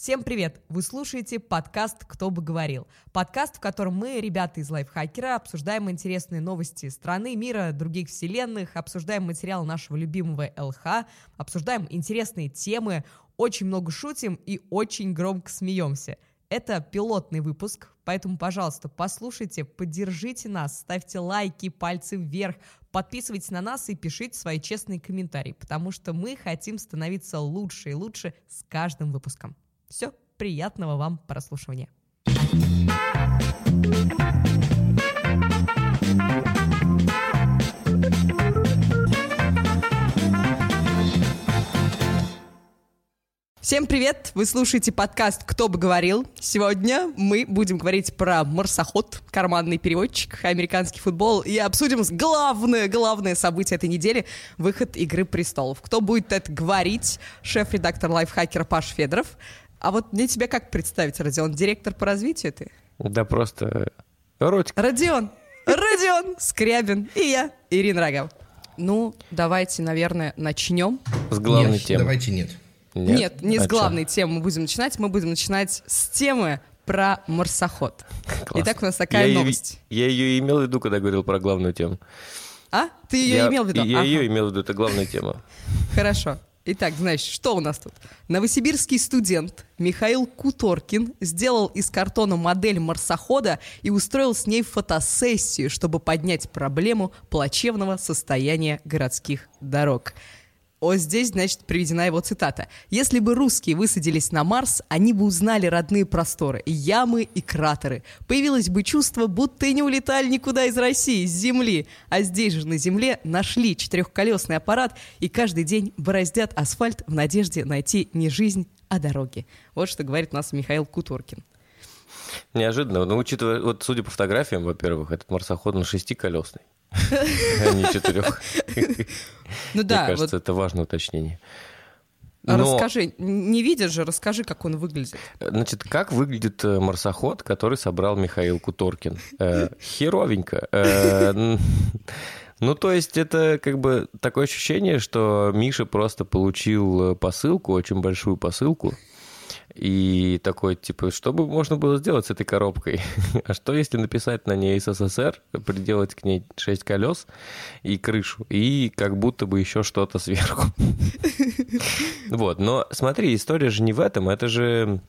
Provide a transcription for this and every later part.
Всем привет! Вы слушаете подкаст «Кто бы говорил». Подкаст, в котором мы, ребята из Лайфхакера, обсуждаем интересные новости страны, мира, других вселенных, обсуждаем материал нашего любимого ЛХ, обсуждаем интересные темы, очень много шутим и очень громко смеемся. Это пилотный выпуск, поэтому, пожалуйста, послушайте, поддержите нас, ставьте лайки, пальцы вверх, подписывайтесь на нас и пишите свои честные комментарии, потому что мы хотим становиться лучше и лучше с каждым выпуском. Все, приятного вам прослушивания. Всем привет! Вы слушаете подкаст «Кто бы говорил». Сегодня мы будем говорить про марсоход, карманный переводчик, американский футбол и обсудим главное, главное событие этой недели — выход «Игры престолов». Кто будет это говорить? Шеф-редактор лайфхакера Паш Федоров. А вот мне тебя как представить, Родион? Директор по развитию ты? Да просто ротик. Родион! Родион Скрябин и я, Ирина Рогав. Ну, давайте, наверное, начнем. С главной нет, темы. давайте нет. Нет, Нет, не А с главной темы мы будем начинать. Мы будем начинать с темы про марсоход. Класс. Итак, у нас такая я новость. Ее, я ее имел в виду, когда говорил про главную тему. А? Ты ее я, имел в виду? Я Ага. ее имел в виду, это главная тема. Хорошо. Итак, значит, что у нас тут? Новосибирский студент Михаил Куторкин сделал из картона модель марсохода и устроил с ней фотосессию, чтобы поднять проблему плачевного состояния городских дорог. О, здесь, значит, приведена его цитата. «Если бы русские высадились на Марс, они бы узнали родные просторы, ямы и кратеры. Появилось бы чувство, будто и не улетали никуда из России, с Земли. А здесь же на Земле нашли четырехколесный аппарат и каждый день бороздят асфальт в надежде найти не жизнь, а дороги». Вот что говорит нас Михаил Куторкин. Неожиданно. Но учитывая, вот судя по фотографиям, во-первых, этот марсоход на шестиколесный, а не четырех. Ну Мне да, кажется, вот это важное уточнение. а Но, расскажи, не видишь же, расскажи, как он выглядит. значит, как выглядит э, марсоход, который собрал Михаил Куторкин? Э, Херовенько. Э, Ну, то есть это как бы такое ощущение, что Миша просто получил посылку, очень большую посылку, и такой, типа, что бы можно было сделать с этой коробкой? А что, если написать на ней СССР, приделать к ней шесть колес и крышу, и как будто бы еще что-то сверху? Вот, но смотри, история же не в этом, это же...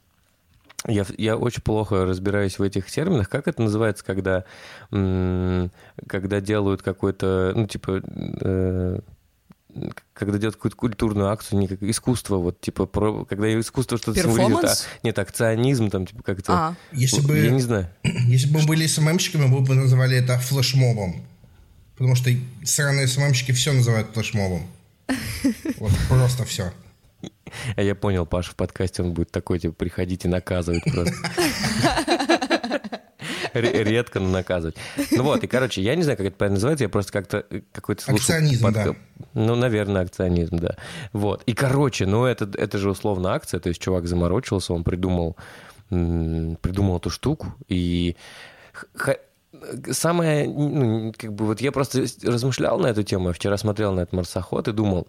Я, я очень плохо разбираюсь в этих терминах. Как это называется, когда, когда делают какой-то, ну, типа, э, когда делают какую-то культурную акцию, не как искусство, вот, типа, про, когда искусство что-то символизирует. А, нет, акционизм, там, типа, как-то... А, Если бы, Я не знаю. если бы мы были СММщиками, мы бы называли это флешмобом. Потому что сраные СММщики все называют флешмобом. Вот просто все. А я понял, Паша в подкасте, он будет такой, типа, приходить и наказывать просто. Ре- Редко, наказывать. Ну вот, и, короче, я не знаю, как это правильно называется, я просто как-то какой-то слушал... Акционизм, да. Ну, наверное, акционизм, да. Вот. И, короче, ну, это, это же условно акция, то есть чувак заморочился, он придумал, придумал эту штуку, и... Самое, ну, как бы, вот я просто размышлял на эту тему, я вчера смотрел на этот марсоход и думал,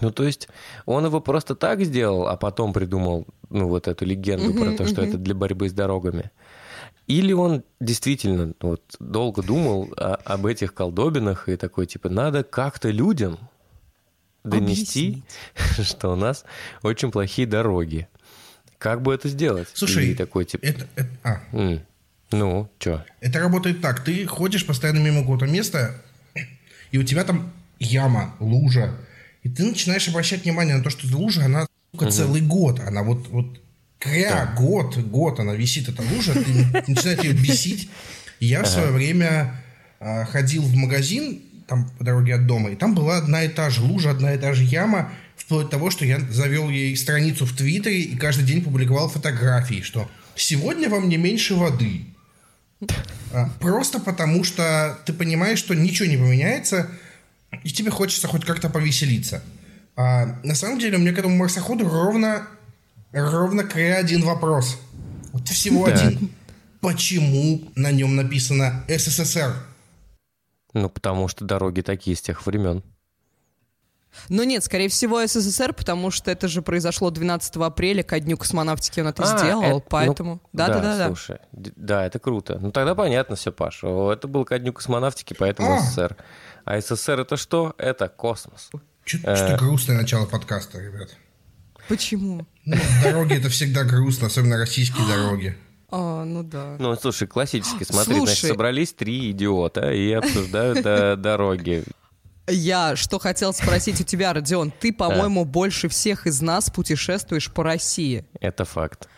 ну, то есть он его просто так сделал, а потом придумал, ну, вот эту легенду про то, что это для борьбы с дорогами. Или он действительно вот долго думал о- об этих колдобинах и такой, типа, надо как-то людям донести, что у нас очень плохие дороги. Как бы это сделать? Слушай, И такой, типа, это, это- а, «М, ну, чё? это работает так. Ты ходишь постоянно мимо какого-то места, и у тебя там яма, лужа. И ты начинаешь обращать внимание на то, что лужа, она сука, целый год. Она вот, вот кря, год, год она висит, эта лужа, ты начинаешь ее бесить. Я в свое время а, ходил в магазин, там по дороге от дома, и там была одна и та же лужа, одна и та же яма, вплоть до того, что я завел ей страницу в Твиттере и каждый день публиковал фотографии, что сегодня вам не меньше воды. А, Просто потому, что ты понимаешь, что ничего не поменяется, и тебе хочется хоть как-то повеселиться. А, на самом деле, у меня к этому марсоходу ровно, ровно к один вопрос. Вот всего Так. один. Почему на нем написано СССР? Ну, потому что дороги такие с тех времен. Но нет, скорее всего, СССР, потому что это же произошло 12 апреля, ко дню космонавтики он это А, сделал, это- ну, поэтому... Да-да-да. слушай, д- да, это круто. Ну тогда понятно все, Паша. О, Это был ко дню космонавтики, поэтому А. СССР. А СССР это что? Это космос. Что-то грустное начало подкаста, ребят. Почему? Ну, дороги это всегда грустно, особенно российские дороги. А, ну да. Ну, слушай, классически, смотри, значит, Слушай. собрались три идиота и обсуждают э, дороги. Я что хотел спросить у тебя, Родион, ты, по-моему, больше всех из нас путешествуешь по России. Это факт.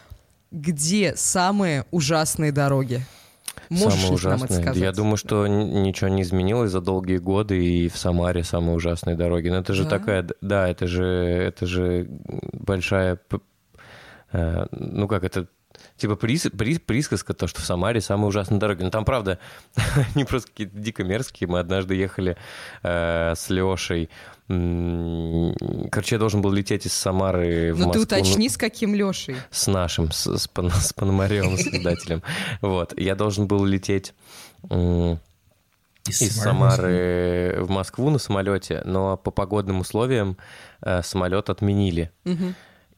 Где самые ужасные дороги? Можешь самое ужасное. Я думаю, что ничего не изменилось за долгие годы, и в Самаре самые ужасные дороги. Но это же Да? такая, да, это же, это же большая, э, ну как это, типа прис- при- присказка, то, что в Самаре самые ужасные дороги. Ну там, правда, они просто какие-то дико мерзкие. Мы однажды ехали э, с Лешей. Короче, я должен был лететь из Самары в Ну ты уточни, с каким Лешей. с нашим, с, с, Пан- с Пономаревым, с издателем. Вот. Я должен был лететь из Самары в Москву на самолете, но по погодным условиям э, самолет отменили.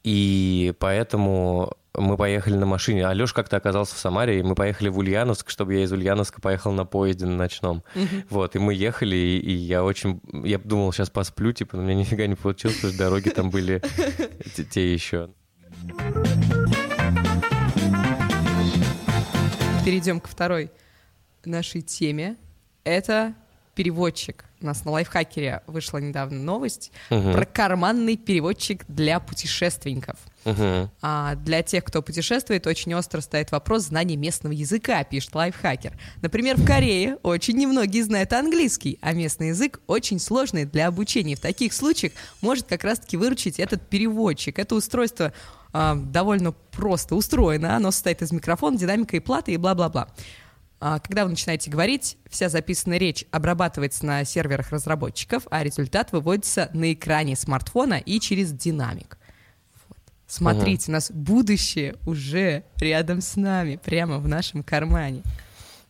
И поэтому мы поехали на машине. Алеш как-то оказался в Самаре, и мы поехали в Ульяновск, чтобы я из Ульяновска поехал на поезде на ночном. Вот, и мы ехали, и, и я очень... Я думал, сейчас посплю, типа, но у меня нифига не получилось, потому что дороги там были те- те еще. Перейдем ко второй нашей теме. Это переводчик. У нас на лайфхакере вышла недавно новость про карманный переводчик для путешественников. Мгм. А для тех, кто путешествует, очень остро стоит вопрос знания местного языка, пишет лайфхакер. Например, в Корее очень немногие знают английский, а местный язык очень сложный для обучения. В таких случаях может как раз-таки выручить этот переводчик. Это устройство а, довольно просто устроено. Оно состоит из микрофона, динамика и платы и бла-бла-бла. А, Когда вы начинаете говорить, вся записанная речь обрабатывается на серверах разработчиков, а результат выводится на экране смартфона и через динамик. Вот. Смотрите, у нас будущее уже рядом с нами, прямо в нашем кармане.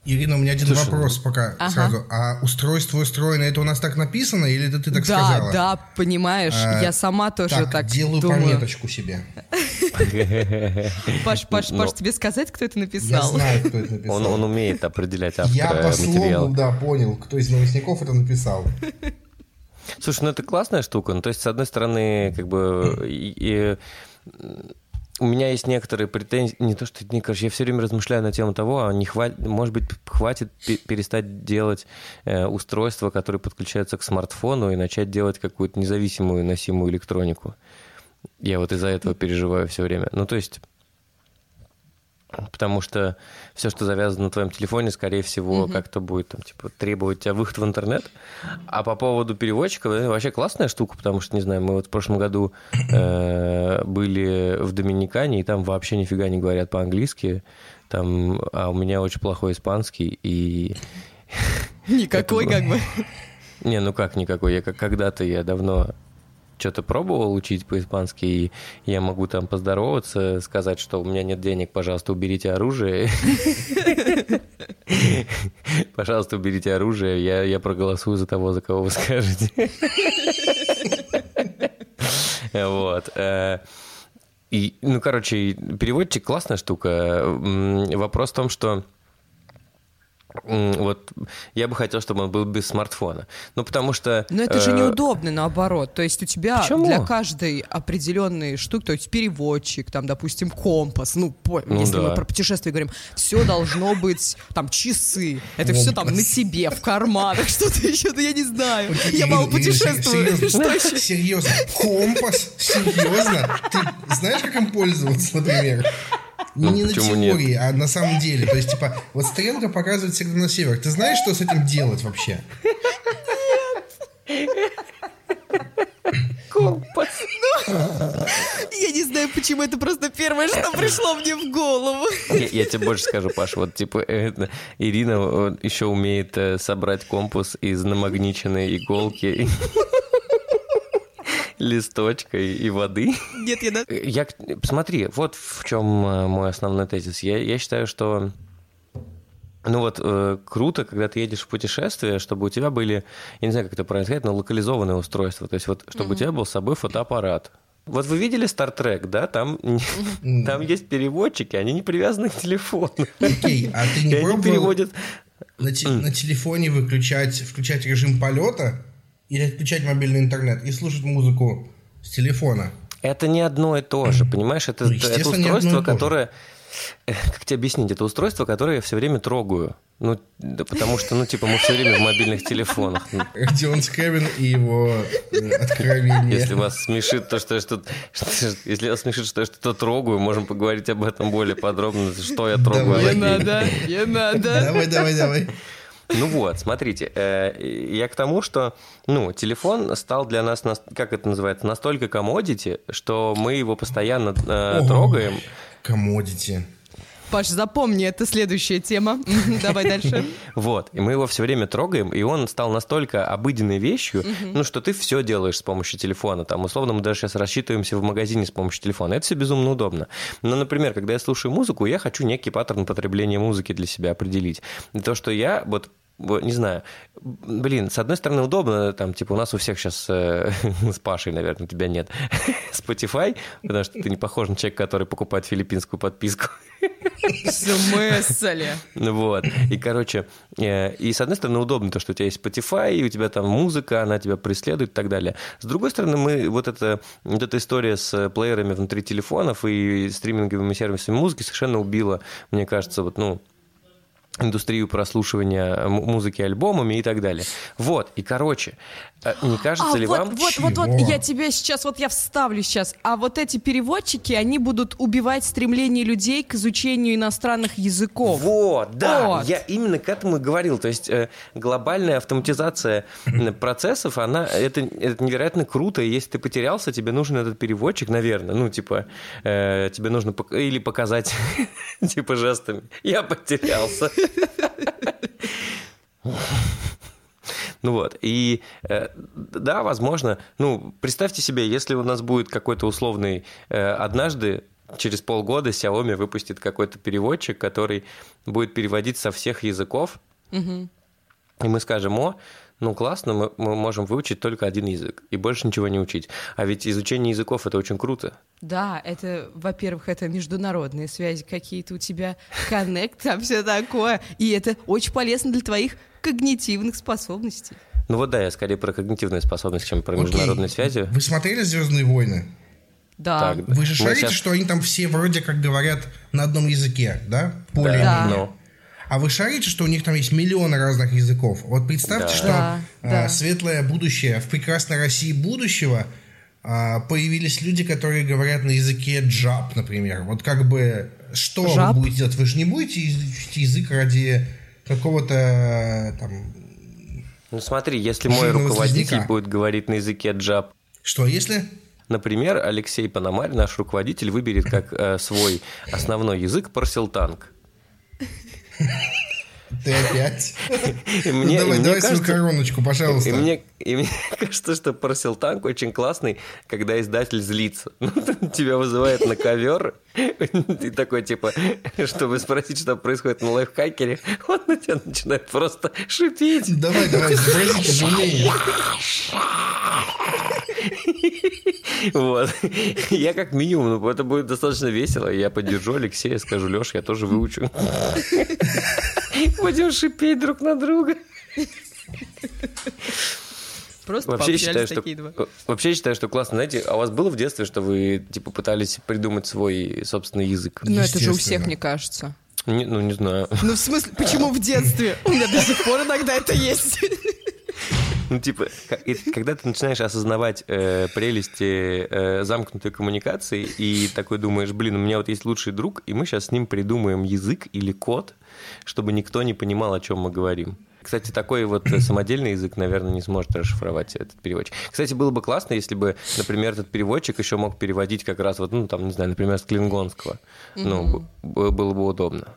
Ирина, у меня один Слушай, вопрос пока Ага. сразу. А устройство устроено, это у нас так написано, или это ты так да, сказала? да, понимаешь, А, я сама тоже так, делаю думаю. пометочку себе. Паш, Паш, Но- Паш, тебе сказать, кто это Я написал? знаю, кто это написал. Он, умеет определять Я автора по слову, да, понял, кто из новостников это написал. Слушай, ну это классная штука. Ну, то есть, с одной стороны, как бы у меня есть некоторые претензии, не то что, не, короче, я все время размышляю на тему того, а не хватит, может быть, хватит пе- перестать делать э, устройства, которые подключаются к смартфону, и начать делать какую-то независимую носимую электронику. Я вот из-за этого переживаю все время. Ну, то есть, потому что все, что завязано на твоем телефоне, скорее всего, как-то будет там, типа, требовать тебя выход в интернет. А по поводу переводчиков, это вообще классная штука, потому что, не знаю, мы вот в прошлом году э, были в Доминикане, и там вообще нифига не говорят по-английски. Там, а у меня очень плохой испанский, и... Никакой как бы. Не, ну как никакой. Я как когда-то, я давно что-то пробовал учить по-испански, и я могу там поздороваться, сказать, что у меня нет денег, пожалуйста, уберите оружие. Пожалуйста, уберите оружие, я, я проголосую за того, за кого вы скажете. Вот. э, И, ну, короче, переводчик классная штука. Вопрос в том, что вот я бы хотел, чтобы он был без смартфона. Ну, потому что... Но это же э, неудобно, наоборот. То есть у тебя Почему? для каждой определенной штуки, то есть переводчик, там, допустим, компас, ну, по- Ну если да. мы про путешествие говорим, все должно быть, там, часы, это все там на себе, в карманах, что-то еще, да я не знаю. Я мало путешествую. Серьезно, компас? Серьезно? Ты знаешь, как им пользоваться, например? Ну, не на почему нет? теории, а на самом деле. То есть, типа, вот стрелка показывает всегда на север. Ты знаешь, что с этим делать вообще? Компас. Я не знаю, почему это просто первое, что пришло мне в голову. Я, я тебе больше скажу, Паш, вот типа э, Ирина э, еще умеет э, собрать компас из намагниченной иголки, листочка и, воды. Нет, я... Э, Я, смотри, вот в чем э, мой основной тезис. Я, я считаю, что Ну вот, э, круто, когда ты едешь в путешествие, чтобы у тебя были, я не знаю, как это правильно сказать, но локализованное устройство. То есть вот, чтобы mm-hmm. у тебя был с собой фотоаппарат. Вот вы видели Star Trek, да? Там, mm-hmm. там есть переводчики, они не привязаны к телефону. Окей, okay, а ты не пробовал переводят... на, те, mm. на телефоне выключать, включать режим полета или отключать мобильный интернет и слушать музыку с телефона? Это не одно и то же, понимаешь? Это, ну, это устройство, которое... Как тебе объяснить? Это устройство, которое я все время трогаю. Ну, да потому что, ну, типа, мы все время в мобильных телефонах. Родион Скрябин и его э, откровение. Если вас смешит то, что я что Если вас смешит, что я что-то трогаю, можем поговорить об этом более подробно, что я трогаю. Не надо, не надо. Давай, давай, давай. Ну вот, смотрите, э, я к тому, что ну, телефон стал для нас, как это называется, настолько комодити, что мы его постоянно э, трогаем. Комодити. Паш, запомни, это следующая тема. Давай дальше. Вот, и мы его все время трогаем, и он стал настолько обыденной вещью, ну, что ты все делаешь с помощью телефона. Там, условно, мы даже сейчас рассчитываемся в магазине с помощью телефона. Это все безумно удобно. Но, например, когда я слушаю музыку, я хочу некий паттерн потребления музыки для себя определить. И то, что я вот не знаю, блин, с одной стороны удобно, там, типа, у нас у всех сейчас э, с Пашей, наверное, у тебя нет Spotify, потому что ты не похож на человека, который покупает филиппинскую подписку. Смысле? Вот. И, короче, э, и с одной стороны удобно то, что у тебя есть Spotify, и у тебя там музыка, она тебя преследует и так далее. С другой стороны, мы вот эта, вот эта история с плеерами внутри телефонов и стриминговыми сервисами музыки совершенно убила, мне кажется, вот, ну, индустрию прослушивания музыки альбомами и так далее. Вот, и короче, не кажется а, ли вот, вам... Вот, вот, вот, я тебе сейчас, вот я вставлю сейчас, а вот эти переводчики, они будут убивать стремление людей к изучению иностранных языков. Вот, да, вот. я именно к этому и говорил, то есть э, глобальная автоматизация процессов, она, это, это невероятно круто, и если ты потерялся, тебе нужен этот переводчик, наверное, ну, типа, э, тебе нужно или показать, типа, жестами, я потерялся. Ну вот, и э, да, возможно, ну, представьте себе, если у нас будет какой-то условный э, однажды через полгода Xiaomi выпустит какой-то переводчик, который будет переводить со всех языков, угу. и мы скажем, о, ну классно, мы, мы можем выучить только один язык и больше ничего не учить. А ведь изучение языков это очень круто. Да, это, во-первых, это международные связи какие-то у тебя, коннект, там все такое. И это очень полезно для твоих когнитивных способностей. Ну вот да, я скорее про когнитивные способности, чем про Окей. международные связи. Вы смотрели Звездные войны? Да. Так, Вы же шарите, сейчас... что они там все вроде как говорят на одном языке, да? Поле. Да. Но. А вы шарите, что у них там есть миллионы разных языков? Вот представьте, да. что да, а, да. светлое будущее, в прекрасной России будущего а, появились люди, которые говорят на языке джаб, например. Вот как бы что Жаб? вы будете делать? Вы же не будете изучить язык ради какого-то там... Ну смотри, если мой руководитель языка. будет говорить на языке джаб... Что, если? Например, Алексей Пономарь, наш руководитель, выберет как э, свой основной язык парсилтанг. Ты опять? Мне, ну, давай, давай кажется, свою короночку, пожалуйста. И мне, и мне кажется, что Парсилтанк очень классный, когда издатель злится. Ну, тебя вызывает на ковер, и такой, типа, чтобы спросить, что происходит на лайфхакере, он на тебя начинает просто шипеть. Давай, давай, изобразите Вот. Я как минимум, ну, это будет достаточно весело. Я поддержу Алексея, скажу, Леш, я тоже выучу. Будем шипеть друг на друга. Просто вообще считаю, что, два. Вообще считаю, что классно. Знаете, а у вас было в детстве, что вы типа пытались придумать свой собственный язык? Ну, это же у всех, мне кажется. Не, ну, не знаю. Ну, в смысле, почему в детстве? У меня до сих пор иногда это есть. Ну, типа, когда ты начинаешь осознавать э, прелести э, замкнутой коммуникации и такой думаешь, блин, у меня вот есть лучший друг, и мы сейчас с ним придумаем язык или код, чтобы никто не понимал, о чем мы говорим. Кстати, такой вот самодельный язык, наверное, не сможет расшифровать этот переводчик. Кстати, было бы классно, если бы, например, этот переводчик еще мог переводить как раз вот, ну, там, не знаю, например, с клингонского. Mm-hmm. Ну, было бы удобно.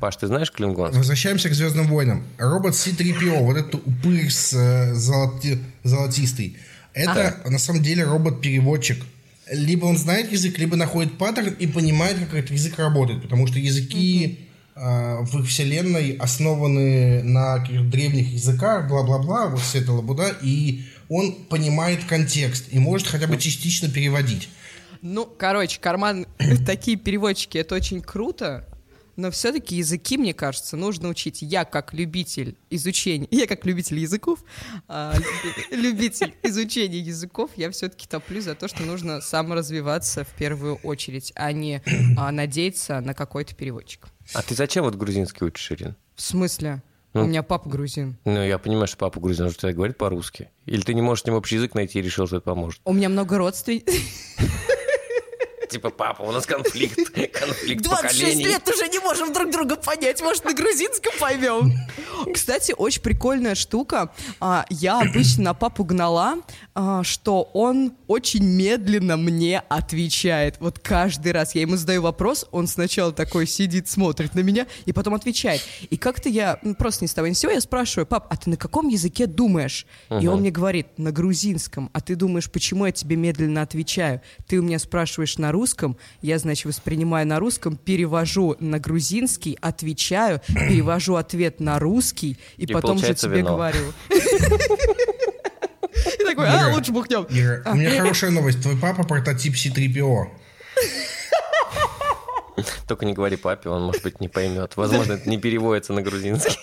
Паш, ты знаешь клингонский? Возвращаемся к Звездным войнам. Робот C-3PO, вот этот упырь с э, золоти... золотистый. Это ага. на самом деле робот-переводчик. Либо он знает язык, либо находит паттерн и понимает, как этот язык работает. Потому что языки э, в их вселенной основаны на каких-то древних языках, бла-бла-бла, вот вся эта лабуда, и он понимает контекст и может хотя бы частично переводить. Ну, короче, карман, такие переводчики, это очень круто, но все-таки языки, мне кажется, нужно учить. Я как любитель изучения, я как любитель языков, а, любитель изучения языков, я все-таки топлю за то, что нужно саморазвиваться в первую очередь, а не а, надеяться на какой-то переводчик. А ты зачем вот грузинский учишь, Ирин? В смысле? Ну, У меня папа грузин. Ну, я понимаю, что папа грузин, он же тогда говорит по-русски. Или ты не можешь с ним общий язык найти и решил, что это поможет? У меня много родственников. Типа, папа, у нас конфликт, конфликт 26 поколений. лет уже не можем друг друга понять. Может, на грузинском поймем. Кстати, очень прикольная штука. А, Я обычно на папу гнала, что он очень медленно мне отвечает. Вот каждый раз я ему задаю вопрос, он сначала такой сидит, смотрит на меня, и потом отвечает. И как-то я ну, просто не с того ни с сего, я спрашиваю, пап, а ты на каком языке думаешь? И он мне говорит, на грузинском. А ты думаешь, почему я тебе медленно отвечаю? Ты у меня спрашиваешь на русском, я, значит, воспринимаю на русском, перевожу на грузинский, отвечаю, перевожу ответ на русский, и, И потом же тебе вино. говорю. Такой, а, лучше бухнем. Ира, у меня хорошая новость. Твой папа прототип C-3PO. Только не говори папе, он, может быть, не поймет. Возможно, это не переводится на грузинский.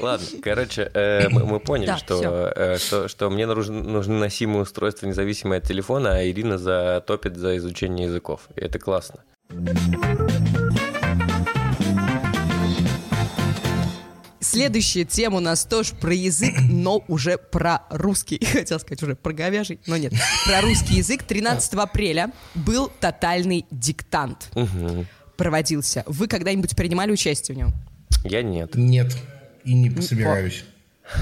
Ладно, короче, э, мы, мы поняли, Да, что, э, что, что мне нужны, нужны носимые устройства, независимые от телефона, а Ирина затопит за изучение языков. И это классно. Следующая тема у нас тоже про язык, но уже про русский. Хотел сказать уже про говяжий, но нет. Про русский язык 13 апреля был тотальный диктант. Проводился. Вы когда-нибудь принимали участие в нем? Я нет. Нет. И не собираюсь.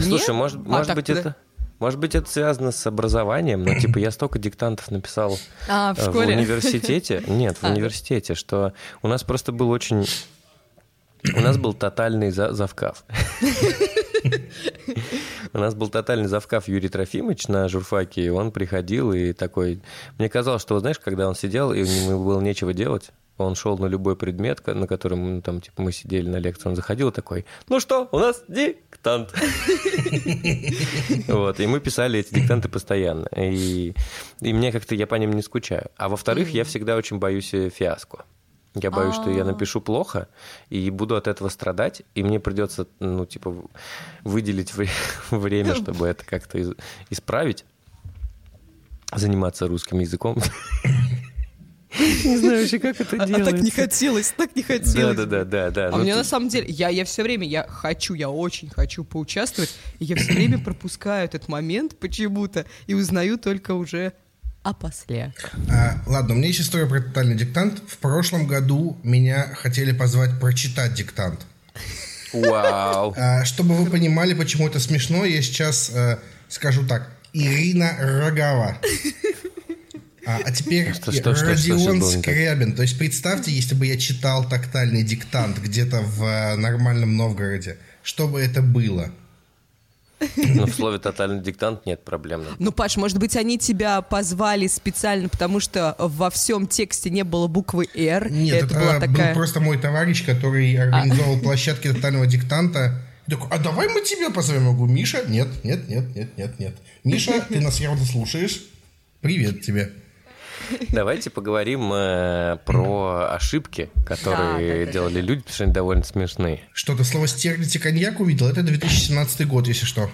Слушай, Нет? может, А, может быть, куда? это... Может быть, это связано с образованием, но типа я столько диктантов написал А, в э, школе? университете. Нет, в А. университете, что у нас просто был очень... У нас был тотальный за- завкав. У нас был тотальный завкав Юрий Трофимович на журфаке, и он приходил и такой... Мне казалось, что, знаешь, когда он сидел, и ему было нечего делать, он шел на любой предмет, на котором ну, там, типа, мы сидели на лекции, он заходил такой, ну что, у нас диктант. Вот, и мы писали эти диктанты постоянно. И, и мне как-то, я по ним не скучаю. А во-вторых, я всегда очень боюсь э, фиаско. Я боюсь, что я напишу плохо, и буду от этого страдать, и мне придется, ну, типа, выделить вре- время, чтобы это как-то исправить, заниматься русским языком. Не знаю вообще, как это А так не хотелось, так не хотелось. да, да, да, да. А Ну, мне на самом деле, я, я все время, я хочу, я очень хочу поучаствовать, и я все время пропускаю этот момент почему-то и узнаю только уже опосля. А, ладно, у меня есть история про тотальный диктант. В прошлом году меня хотели позвать прочитать диктант. Вау. А, чтобы вы понимали, почему это смешно, я сейчас э, скажу так. Ирина Рогава. А, а теперь Что- что- что- что Родион не так? Скрябин. То есть представьте, если бы я читал тактальный диктант где-то в э, нормальном Новгороде, что бы это было? Но в слове «тотальный диктант» нет проблем. Ну, Паш, может быть, они тебя позвали специально, потому что во всем тексте не было буквы «Р». Нет, это, это, была был такая... просто мой товарищ, который организовал площадки тотального диктанта. Такой, а давай мы тебя позовем. Я говорю, Миша? Нет, нет, нет, нет, нет, нет. Миша, ты нас явно слушаешь. Привет тебе. Давайте поговорим э, про ошибки, которые Да, да, да, делали люди, потому что они довольно смешные. Что ты слово «стерлите коньяк» увидел? Это 2017 год, если что.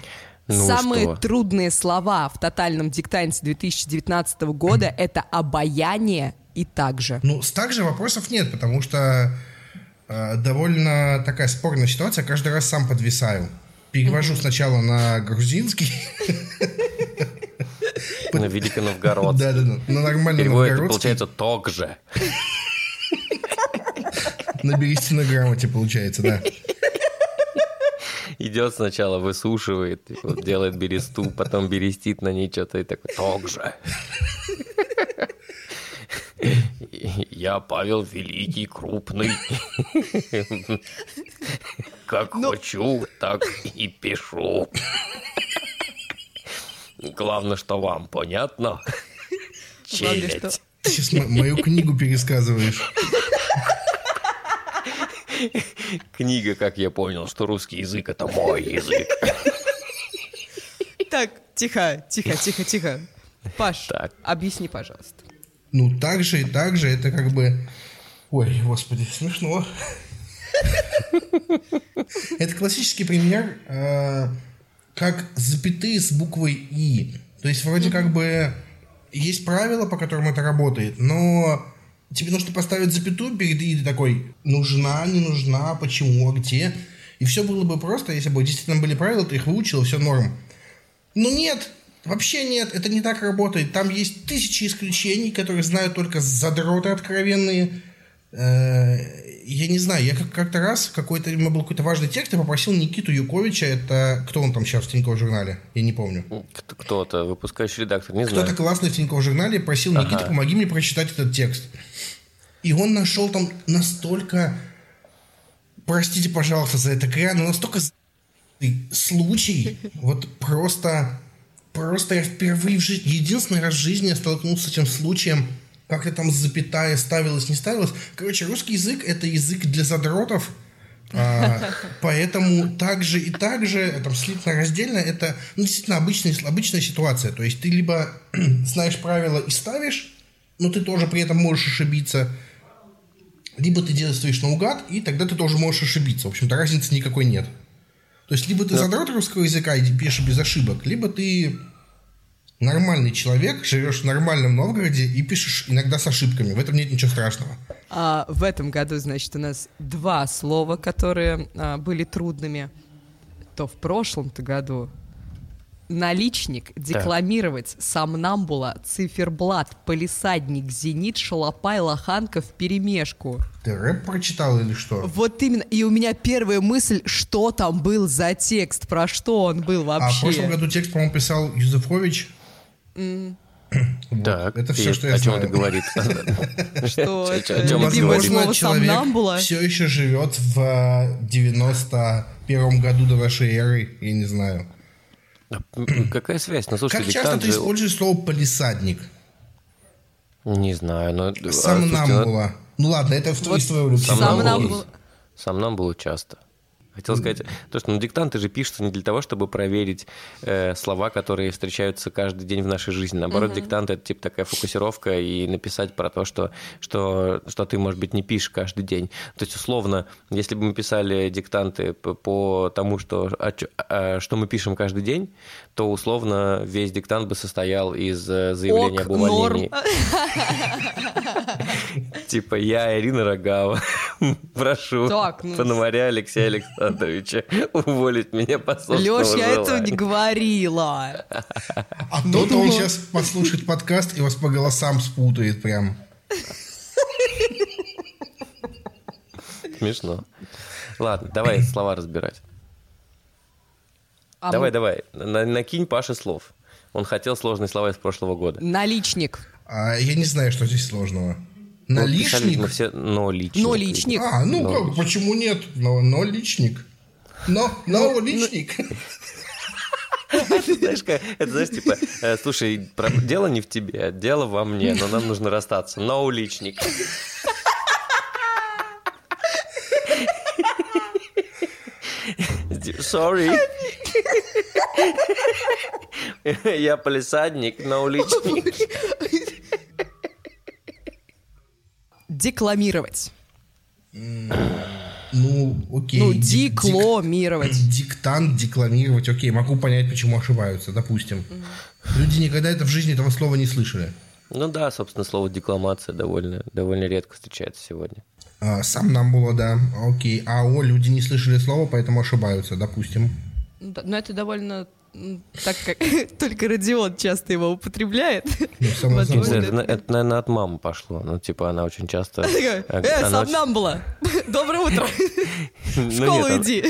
Ну Самые что? трудные слова в тотальном диктанте 2019 года — это «обаяние» и «также». Ну, с также вопросов нет, потому что э, довольно такая спорная ситуация. Каждый раз сам подвисаю. Перевожу сначала на грузинский. На Великоновгород. Да-да-да. На нормальный Переводит, получается «ток же». На берестинограммате получается, да. Идет сначала, высушивает, типа, делает бересту, потом берестит на ней что-то и такой «ток же». Я Павел Великий, крупный. Как хочу, так и пишу. Главное, что вам понятно. Челядь. Ты сейчас мо- мою книгу пересказываешь. Книга, как я понял, что русский язык — это мой язык. Так, тихо, тихо, тихо, тихо. Паш, Так. объясни, пожалуйста. Ну, так же и так же, это как бы... Ой, господи, смешно. Это классический пример, э, как запятые с буквой «и». То есть вроде как бы есть правила, по которым это работает, но тебе нужно поставить запятую перед «и», ты такой, нужна, не нужна, почему, а где? И все было бы просто, если бы действительно были правила, ты их выучил, все норм. Ну нет, вообще нет, это не так работает. Там есть тысячи исключений, которые знают только задроты откровенные. Э, Я не знаю, я как- как-то раз, какой-то, у меня был какой-то важный текст, я попросил Никиту Юковича, это кто он там сейчас в Тинькофф журнале, я не помню. Кто- Кто-то, выпускающий редактор, не Кто-то знаю. классный в Тинькофф журнале просил Никита, Ага. помоги мне прочитать этот текст. И он нашел там настолько, простите, пожалуйста, за это кря, но настолько случай, вот просто, просто я впервые в жизни, единственный раз в жизни я столкнулся с этим случаем, как-то там запятая ставилась, не ставилась. Короче, русский язык — это язык для задротов, а, поэтому так же и так же, там, слитно раздельно, это ну, действительно обычная, обычная ситуация. То есть ты либо знаешь правила и ставишь, но ты тоже при этом можешь ошибиться, либо ты действуешь наугад, и тогда ты тоже можешь ошибиться. В общем-то, разницы никакой нет. То есть, либо ты задрот русского языка и пишешь без ошибок, либо ты нормальный человек, живешь в нормальном Новгороде и пишешь иногда с ошибками. В этом нет ничего страшного. А, в этом году, значит, у нас два слова, которые а, были трудными. То в прошлом-то году наличник, декламировать, сомнамбула, циферблат, полисадник, зенит, шалопай, лоханка в перемешку. Ты рэп прочитал или что? Вот именно. И у меня первая мысль, что там был за текст, про что он был А в вообще. прошлом году текст, по-моему, писал Юзефович. Вот. Так, Это все, что я о чем знаю. это говорит? Что это любимое слово сомнамбула. все еще живет в э, 91 году до нашей эры, я не знаю. Какая связь? Ну, слушай, Как часто ты используешь слово полисадник? Не знаю, но... а, слушайте, ну, Сомнамбула. Ну ладно, это из твоего лексикона. Сомнамбула. Сам нам было часто. Хотел сказать, то, что ну, диктанты же пишутся не для того, чтобы проверить э, слова, которые встречаются каждый день в нашей жизни. Наоборот, диктант это типа такая фокусировка и написать про то, что, что, что ты, может быть, не пишешь каждый день. То есть, условно, если бы мы писали диктанты по, по тому, что, чё- а, что мы пишем каждый день, то условно весь диктант бы состоял из э, заявления Ок, об увольнении. Типа, я Ирина Рогава, прошу ну- Пономаря Александровича уволить меня по собственному Леш, я этого не желанию». говорила. А то-то он сейчас послушает подкаст и вас по голосам спутает прям. Смешно. Ладно, давай слова разбирать. А давай, мы- давай, на- накинь Паше слов. Он хотел сложные слова из прошлого года. Наличник. А я не знаю, что здесь сложного. Ну, писали Наличник? Мы все, но личник. Но личник. А, ну Но как, почему нет? Но, но личник. Но, Ну, но личник. Это знаешь, как- это знаешь, типа, э, слушай, про- дело не в тебе, дело во мне, но нам нужно расстаться. Но личник. Sorry. Я полисадник, но личник. Декламировать. Ну, окей. Ну, дик- декламировать. Диктант декламировать, окей, могу понять, почему ошибаются, допустим. Люди никогда это в жизни этого слова не слышали. Ну да, собственно, слово декламация довольно, довольно редко встречается сегодня. А, сам нам было, да, окей. А о, люди не слышали слова, поэтому ошибаются, допустим. Ну Но это довольно... Так как только Родион часто его употребляет. Ну, Возможно, это, на- это, наверное, от мамы пошло. Ну, типа, она очень часто... Э, она очень- сомнамбула! Доброе утро! В Ну, школу нет, она- иди!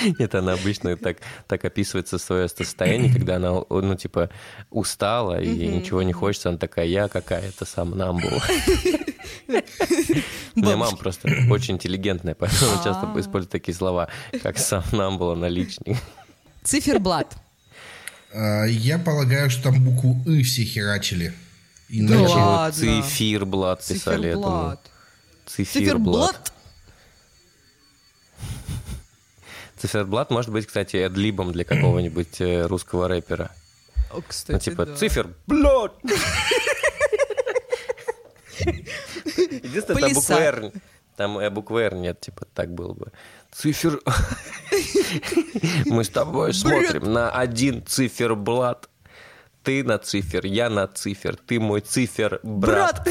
Нет, она обычно так, так описывается свое состояние, когда она, ну, типа, устала и ничего не хочется, она такая, я какая-то сомнамбула. У меня мама просто очень интеллигентная, поэтому часто использует такие слова, как сомнамбула, наличник. Циферблат. А, я полагаю, что там букву «ы» все херачили. Да Иначе... ладно. Цифирблат писали. Циферблат. Циферблат? Циферблат может быть, кстати, эдлибом для какого-нибудь э, русского рэпера. О, кстати, Ну, типа, да. циферблат! Единственное, там буквы «Р». Там э, буквы «Р» нет, типа, так было бы. Цифер... Мы с тобой смотрим на один циферблат. Ты на цифер, я на цифер, ты мой цифер, брат.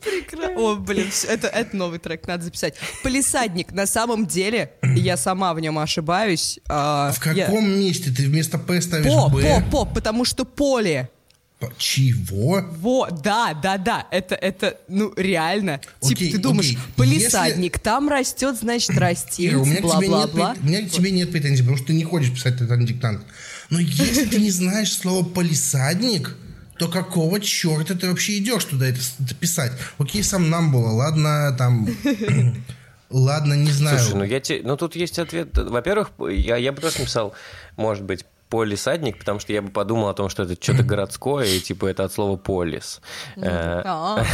Прекрасно. О, блин, это, это новый трек, надо записать. Полисадник, на самом деле, я сама в нем ошибаюсь. а, В я- каком месте ты вместо П ставишь По, Б? по, по, потому что поле. Чего? Во, да, да, да, это, это, ну, реально. Окей, типа, ты думаешь, окей, полисадник, там растет, значит, растит, Ира, у меня, к тебе нет, бла-бла-бла. прет- у меня к тебе нет претензий, потому что ты не хочешь писать тотальный диктант. Но если ты не знаешь слово «полисадник», то какого черта ты вообще идешь туда это, это писать? Окей, сам нам было, ладно, там... Ладно, не знаю. Слушай, ну я те, ну тут есть ответ. Во-первых, я, я бы тоже написал, может быть, полисадник, потому что я бы подумал о том, что это что-то городское, и типа это от слова полис. Э, Fuck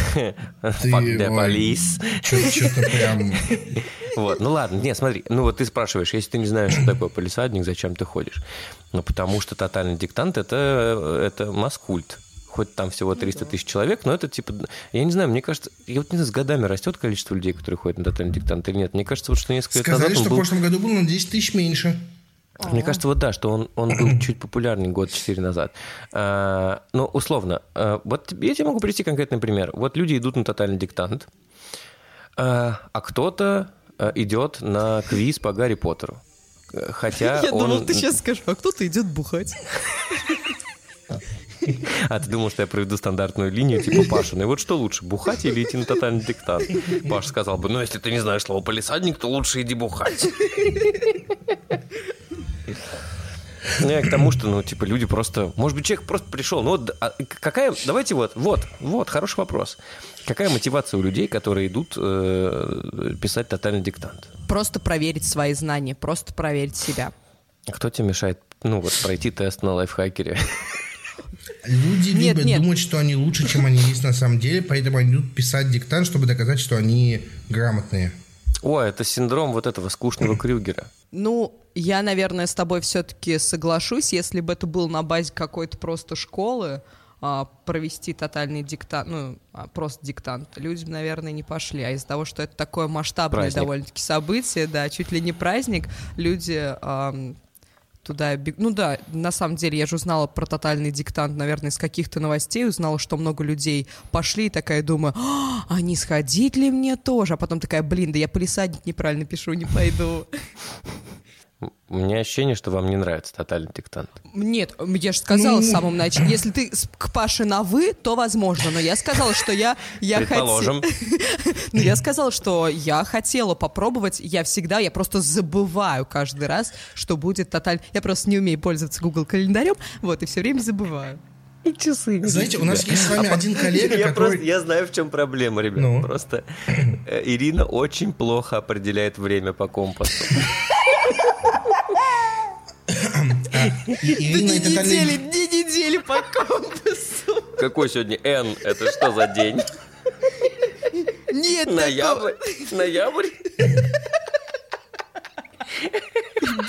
the ой. police. Что-то прям... Вот, ну ладно, не, смотри, ну вот ты спрашиваешь, если ты не знаешь, что такое полисадник, зачем ты ходишь? Ну, потому что тотальный диктант это, это маскульт. Хоть там всего 300 тысяч человек, но это типа, я не знаю, мне кажется, я вот не знаю, с годами растет количество людей, которые ходят на тотальный диктант или нет. Мне кажется, вот что несколько лет Сказали, назад он что в был... прошлом году было на 10 тысяч меньше. Мне кажется, вот да, что он, он был чуть популярнее год четыре назад. А, ну, условно, а, вот я тебе могу привести конкретный пример. Вот люди идут на тотальный диктант, а, а кто-то идет на квиз по Гарри Поттеру. Э, Хотя я он... думал, ты сейчас скажешь, а кто-то идет бухать. А ты думал, что я проведу стандартную линию, типа Паша, ну и вот что лучше, бухать или идти на тотальный диктант? Паша сказал бы, ну если ты не знаешь слово полисадник, то лучше иди бухать. Ну, я к тому, что, ну, типа, люди просто... Может быть, человек просто пришел. Ну, вот, а какая... Давайте вот, вот, вот, хороший вопрос. Какая мотивация у людей, которые идут э, писать тотальный диктант? Просто проверить свои знания, просто проверить себя. Кто тебе мешает, ну, вот, пройти тест на лайфхакере? Люди Нет, любят нет. думать, что они лучше, чем они есть на самом деле, поэтому они идут писать диктант, чтобы доказать, что они грамотные. О, это синдром вот этого скучного Крюгера. Ну, я, наверное, с тобой все-таки соглашусь, если бы это было на базе какой-то просто школы, а, провести тотальный диктант, ну, а, просто диктант, люди, бы, наверное, не пошли. А из-за того, что это такое масштабное Праздник. довольно-таки событие, да, чуть ли не праздник, люди туда бег... Ну да, на самом деле, я же узнала про тотальный диктант, наверное, из каких-то новостей, узнала, что много людей пошли, и такая думаю, «А, не сходить ли мне тоже? А потом такая, блин, да я полисадник неправильно пишу, не пойду. У меня ощущение, что вам не нравится тотальный диктант. Нет, я же сказала в самом начале, если ты к Паше на «вы», то возможно, но я сказала, что я, я Предположим. Ну, я сказала, что я хотела попробовать, я всегда, я просто забываю каждый раз, что будет тоталь... Я просто не умею пользоваться Google календарем, вот, и все время забываю. И часы. Знаете, у нас есть с вами один коллега, я который... просто, я знаю, в чем проблема, ребят. Ну? Просто э, Ирина очень плохо определяет время по компасу. И- Ирина и тотальный- дни недели по компасу. Какой сегодня N? Это что за день? Нет, Ноябрь? Ноябрь?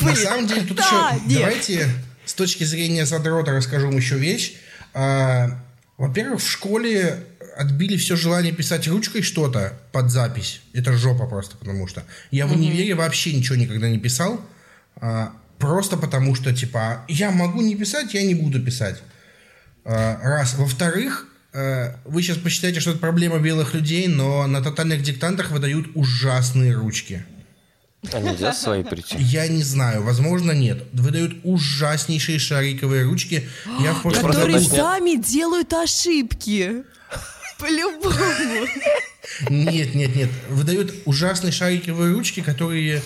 На самом деле, тут да, еще... Давайте с точки зрения задрота расскажу вам еще вещь. А, Во-первых, в школе отбили все желание писать ручкой что-то под запись. Это жопа просто, потому что... Я в универе вообще ничего никогда не писал. а, Просто потому что, типа, я могу не писать, я не буду писать. А, Раз. Во-вторых, э, вы сейчас посчитаете, что это проблема белых людей, но на тотальных диктантах выдают ужасные ручки. А нельзя свои прийти? Я не знаю, возможно, нет. Выдают ужаснейшие шариковые ручки. Я в прошлом Которые году... сами делают ошибки. По-любому. Нет, нет, нет. Выдают ужасные шариковые ручки, которые...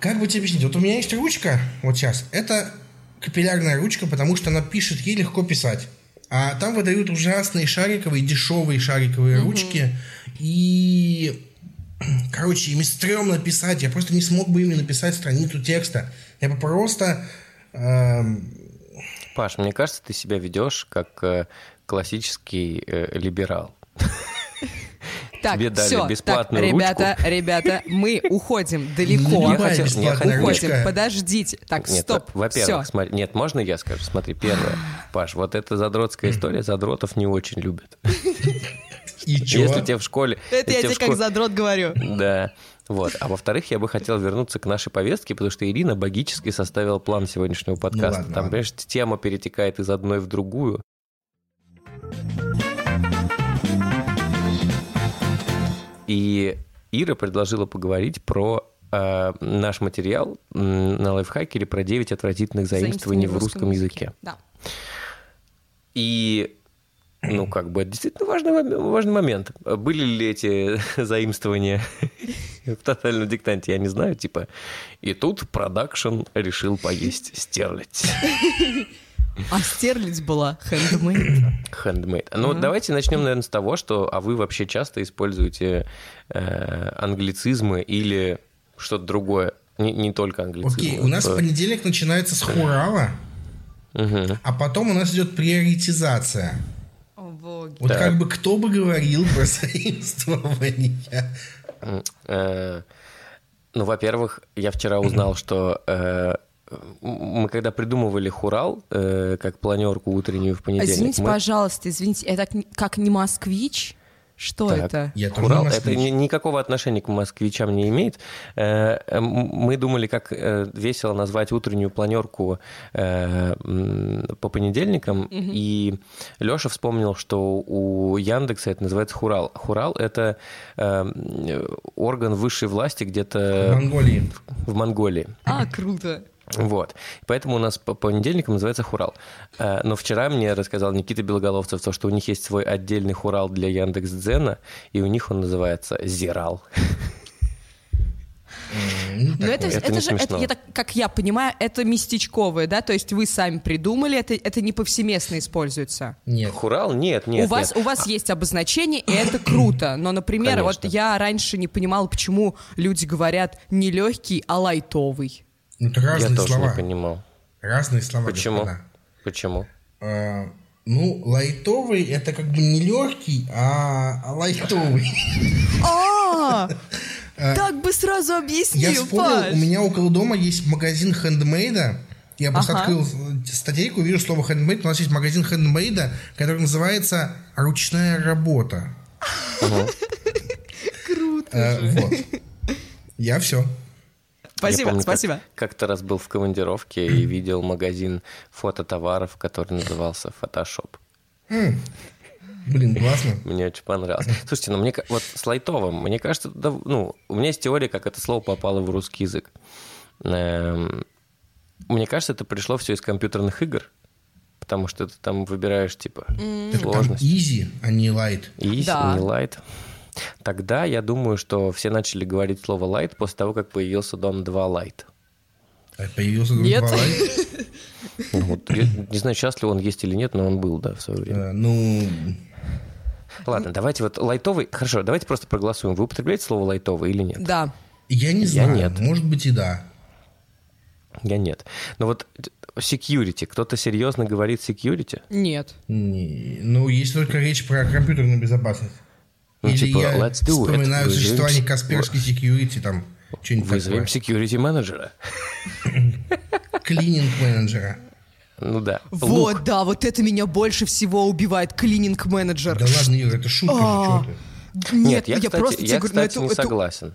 Как бы тебе объяснить? Вот у меня есть ручка, вот сейчас. Это капиллярная ручка, потому что она пишет, ей легко писать. А там выдают ужасные шариковые, дешевые шариковые ручки. И... Короче, ими стрёмно писать. Я просто не смог бы ими написать страницу текста. Я бы просто... эм, Паш, мне кажется, ты себя ведешь как э, классический э, либерал. Так, тебе дали все, так, бесплатную ребята, ручку. ребята, мы уходим далеко. Я хотел- я хотел- Уходим, ручка. подождите. Так, Нет, стоп. во- во-первых, смотри, нет, можно я скажу? Смотри, первое, Паш, вот эта задротская история, задротов не очень любят. И чё? Если тебе в школе... Это я тебе как задрот говорю. Да. Вот. А во-вторых, я бы хотел вернуться к нашей повестке, потому что Ирина богически составила план сегодняшнего подкаста. ладно, Там, ладно. понимаешь, тема перетекает из одной в другую. И Ира предложила поговорить про э, наш материал на лайфхакере про 9 отвратительных заимствований в русском языке. Да. И, ну, как бы, это действительно важный, важный момент. Были ли эти заимствования в тотальном диктанте, я не знаю, типа, и тут продакшн решил поесть стерлядь. А стерлядь была handmade. Handmade. Ну, вот давайте начнем, наверное, с того, что, а вы вообще часто используете э, англицизмы или что-то другое, не, не только англицизмы. Окей, у нас э, понедельник начинается с хурала, мгм. а потом у нас идет приоритизация. О, боги. Вот Так. как бы кто бы говорил про заимствование. Э, Ну, во-первых, я вчера узнал, что э, мы когда придумывали хурал, э, как планерку утреннюю в понедельник, Извините, мы- пожалуйста, извините, это как не москвич? Что Так. это? Я Хурал не это ни- никакого отношения к москвичам не имеет. Э, Мы думали, как э, весело назвать утреннюю планерку э, по понедельникам, и Леша вспомнил, что у Яндекса это называется хурал. Хурал это орган высшей власти В где-то Монголии. в Монголии. А, круто. Вот. Поэтому у нас по понедельникам называется хурал. Э, Но вчера мне рассказал Никита Белоголовцев, то, что у них есть свой отдельный хурал для Яндекс Дзена, и у них он называется Зирал. Ну, Но это, такое. Это это не же, это, я так, как я понимаю, это местечковое, да? То есть вы сами придумали, это, это не повсеместно используется. Нет. Хурал? Нет, нет, у, вас, нет. у вас есть обозначение, и это круто. Но, например, вот Конечно. я раньше не понимала, почему люди говорят не легкий, а лайтовый. Ну, Это Я разные тоже слова. не понимал. Разные слова, Почему? господа. Почему? А, ну, лайтовый это как бы не легкий, а, а лайтовый. А, так бы сразу Я объяснил, вспомнил, Паш. у меня около дома есть магазин хендмейда. Я просто Ага. открыл статейку, вижу слово хендмейд. У нас есть магазин хендмейда, который называется «Ручная работа». Круто. Вот. Я все. Спасибо, помню, как- спасибо. Как-то раз был в командировке и видел магазин фототоваров, который назывался Photoshop. Блин, классно. Мне очень понравилось. Слушайте, ну мне вот с лайтовым, мне кажется, да, ну, у меня есть теория, как это слово попало в русский язык. Эм, Мне кажется, это пришло все из компьютерных игр, потому что ты там выбираешь, типа, там сложность. easy, а не light. Easy, Да. не light. Тогда я думаю, что все начали говорить слово light после того, как появился Дом 2 Light. А Появился Дом Нет. 2 light. Ну, вот, я не знаю, сейчас ли он есть или нет, но он был, да, в свое время. Э, Ну, Ладно, давайте вот лайтовый... Хорошо, давайте просто проголосуем. Вы употребляете слово лайтовый или нет? Да. я не Я знаю. нет. Может быть и да. Я нет. Но вот security. Кто-то серьезно говорит security? Нет. Не, Ну, есть только речь про компьютерную безопасность. Ну, Или типа, я let's do it. вспоминаю Вызовем существование Касперский security, там, что-нибудь Вызовем такое. security менеджера. Клининг менеджера. Ну да. Вот, Лук. да, вот это меня больше всего убивает. Клининг-менеджер. Да ладно, Ира, это шутка же, А. что ты. Нет, я, кстати, просто я, тебе говорю, ну, кстати, не согласен.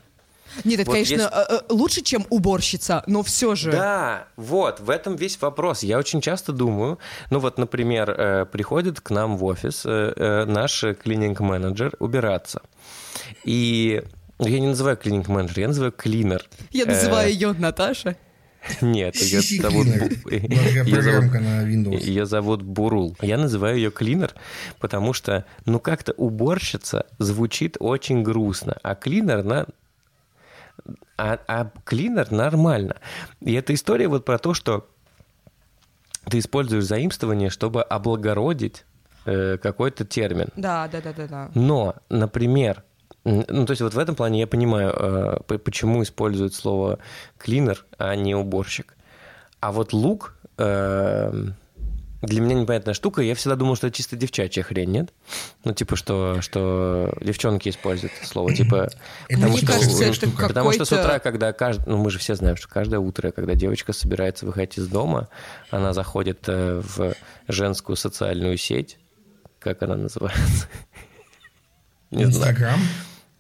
Нет, это, Вот конечно, если- э, э, лучше, чем уборщица, но все же. Да, вот, в этом весь вопрос. Я очень часто думаю, ну вот, например, э, приходит к нам в офис наш клининг-менеджер убираться. И я не называю клининг-менеджер, я называю клинер. Я называю ее Наташа. Нет, ее зовут... Её зовут- на Windows. Ее зовут Бурул. Я называю ее клинер, потому что, ну, как-то уборщица звучит очень грустно, а клинер на... А, а клинер нормально. И эта история вот про то, что ты используешь заимствование, чтобы облагородить э, какой-то термин. Да, да, да, да, да. Но, например, ну, то есть вот в этом плане я понимаю, э, почему используют слово клинер, а не уборщик. А вот лук, э, для меня непонятная штука. Я всегда думал, что это чисто девчачья хрень, нет? Ну, типа, что, что девчонки используют слово. Типа, потому что, кажется, это штука. потому что с утра, когда каждый... Ну, мы же все знаем, что каждое утро, когда девочка собирается выходить из дома, она заходит э, в женскую социальную сеть. Как она называется? Инстаграм.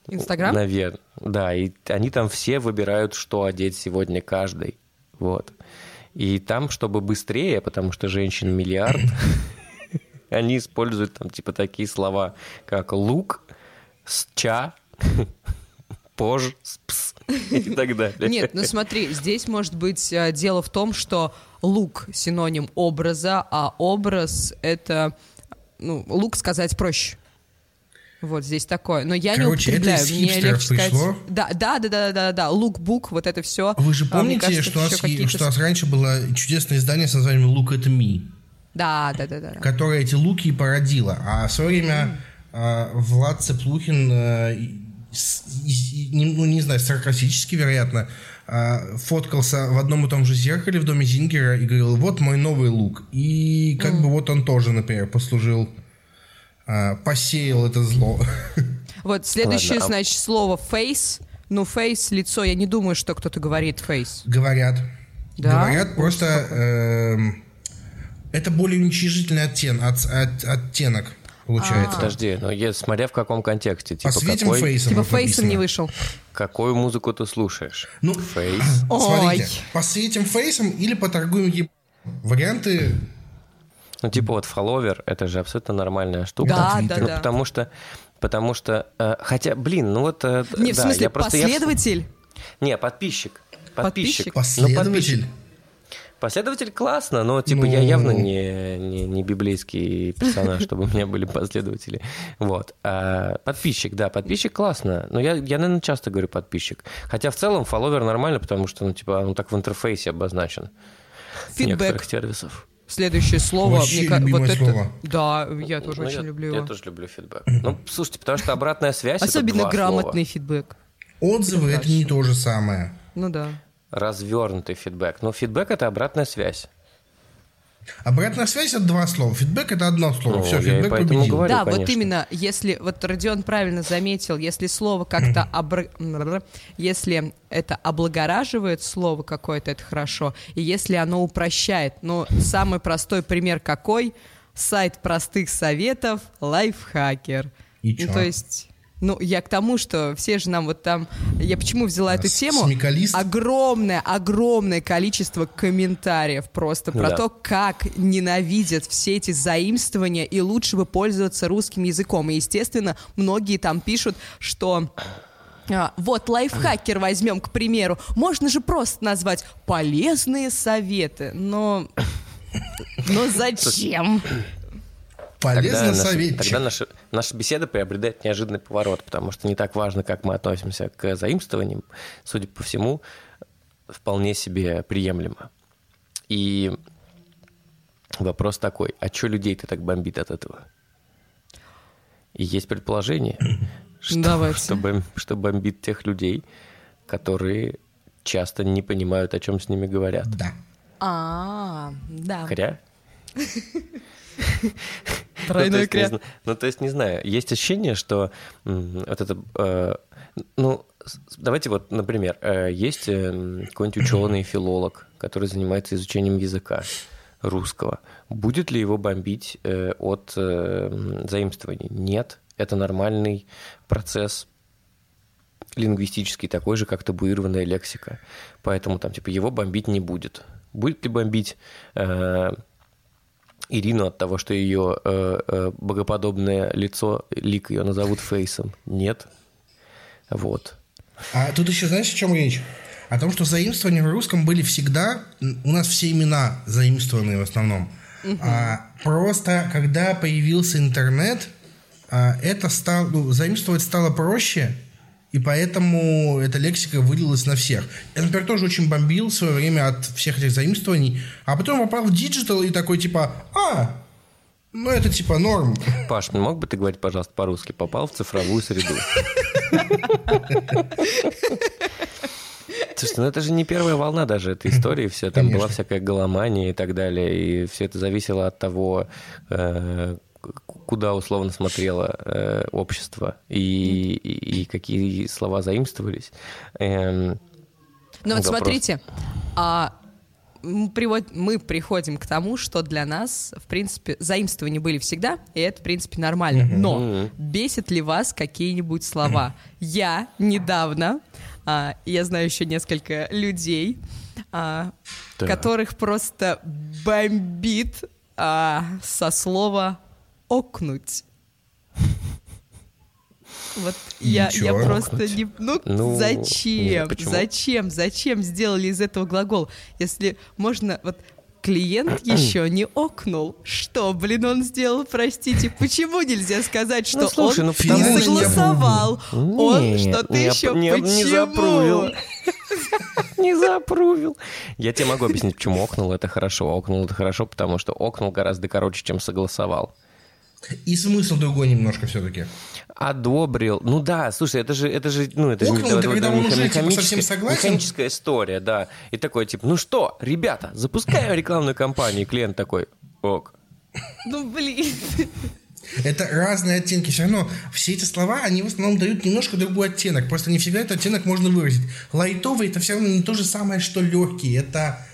Инстаграм? Наверное. Да, и они там все выбирают, что одеть сегодня каждый. Вот. И там, чтобы быстрее, потому что женщин миллиард, они используют там типа такие слова, как лук, сча, пож, спс и так далее. Нет, ну смотри, здесь может быть э, дело в том, что лук синоним образа, а образ это, ну, лук сказать проще. Вот здесь такое. Но я Короче, не это употребляю. из Мне легче сказать. пришло? Да, да, да, да, да, да. Лук-бук, вот это все. Вы же помните, что, у нас, е- что у нас раньше было чудесное издание с названием «Look at me», Да, да, да, да. да. которое эти луки и породило. А в свое время а, Влад Цеплухин, а, с- и- не- ну, не знаю, саркастически, вероятно, а, фоткался в одном и том же зеркале в доме Зингера и говорил, вот мой новый лук. И как бы вот он тоже, например, послужил, а, посеял это зло. Вот следующее, Ладно, а- значит, слово face. Ну, face, лицо, я не думаю, что кто-то говорит face. Говорят. Да? Говорят, просто эм, это более уничижительный оттен, от- от- оттенок получается. Подожди, но я, смотря в каком контексте. Типа, Посветим какой, фейсом. Типа фейсом не вышел. какую музыку ты слушаешь? Ну, Фейс. Смотрите, Ой. посветим фейсом или поторгуем еб... Варианты Ну, типа вот фолловер, это же абсолютно нормальная штука. Да, да, Ну, да. потому что, потому что, э, хотя, блин, ну вот... э, Не, в да, смысле, я просто- я- последователь? Не, подписчик. Подписчик? Подписчик. Ну, последователь. подписчик. Последователь классно, но типа я Ну. явно не, не, не библейский персонаж, чтобы у меня были последователи. Вот. А подписчик, да, подписчик классно. Но я, я, наверное, часто говорю подписчик. Хотя в целом фолловер нормально, потому что, ну, типа, он так в интерфейсе обозначен. Фидбэк. Некоторых сервисов. Следующее слово. Вообще мне вот слово. это. Да, я тоже Ну, очень я, люблю я его. тоже люблю фидбэк. Ну, слушайте, потому что обратная связь это Особенно два грамотный слова. фидбэк. Отзывы это не то же самое. Ну да. Развернутый фидбэк. Но фидбэк это обратная связь. Обратная связь это два слова. Фидбэк это одно слово. Ну, Все, я и фидбэк поэтому победил. говорю. да, вот конечно. именно, если, вот Родион правильно заметил, если слово как-то, обр- если это облагораживает слово какое-то, это хорошо, и если оно упрощает, ну, самый простой пример какой? Сайт простых советов Лайфхакер. И ну, чё? то есть... Ну, я к тому, что все же нам вот там... Я почему взяла эту тему? смекалист? Огромное, огромное количество комментариев просто про Да. то, как ненавидят все эти заимствования, и лучше бы пользоваться русским языком. И, естественно, многие там пишут, что... а, вот лайфхакер возьмем, к примеру. Можно же просто назвать полезные советы, но... Но зачем? Полезно наша- советчик. тогда наша, наша беседа приобретает неожиданный поворот, потому что не так важно, как мы относимся к заимствованиям, судя по всему, вполне себе приемлемо. И вопрос такой, а что людей-то так бомбит от этого? И есть предположение, что, Давайте. что, бом- что бомбит тех людей, которые часто не понимают, о чем с ними говорят. Да. А, да. Кря? Тройной ну, то есть, не кря. зна- ну, то есть, не знаю, есть ощущение, что вот это... э, ну, давайте вот, например, э, есть э, какой-нибудь ученый, филолог, который занимается изучением языка русского. Будет ли его бомбить э, от заимствований? Нет. Это нормальный процесс лингвистический, такой же, как табуированная лексика. Поэтому там, типа, его бомбить не будет. Будет ли бомбить Ирину от того, что ее э, э, богоподобное лицо, лик ее назовут фейсом? Нет. Вот. А тут еще знаешь, о чем речь? О том, что заимствования в русском были всегда. У нас все имена заимствованные в основном. А, просто когда появился интернет, а, это стало, ну, заимствовать стало проще, и поэтому эта лексика вылилась на всех. Я, например, тоже очень бомбил в свое время от всех этих заимствований, а потом попал в digital и такой типа, а, ну это типа норм. Паш, не мог бы ты говорить, пожалуйста, по-русски? Попал в цифровую среду. Слушайте, ну это же не первая волна даже этой истории, все там Конечно. была всякая голомания и так далее, и все это зависело от того, э, куда условно смотрело э, общество и, и- и какие слова заимствовались. Эм, Ну вот Вопрос. смотрите, а мы привод- мы приходим к тому, что для нас, в принципе, заимствования были всегда, и это, в принципе, нормально. Но бесит ли вас какие-нибудь слова? Я недавно, а, я знаю еще несколько людей, а, Так. которых просто бомбит а, со слова «окнуть». Вот я, я просто не... Ну, Ну, зачем? нет, почему? Зачем? Зачем сделали из этого глагол? Если можно... Вот клиент еще не окнул. Что, блин, он сделал, простите? Почему нельзя сказать, что Ну, слушай, он ну, не согласовал? Он что-то еще... не- не запрувил. Почему? Не запрувил. Я тебе могу объяснить, почему окнул это хорошо. Окнул это хорошо, потому что окнул гораздо короче, чем согласовал. И смысл другой немножко все-таки. Одобрил. Ну да, слушай, это же, это же, ну, это же Окнул, это когда он меха- уже, типа, механическая- совсем согласен. механическая история, да. И такой, типа, ну что, ребята, запускаем рекламную кампанию. И клиент такой, ок. Ну, блин. Это разные оттенки. Все равно все эти слова, они в основном дают немножко другой оттенок. Просто не всегда этот оттенок можно выразить. Лайтовый это все равно не то же самое, что легкий. Это...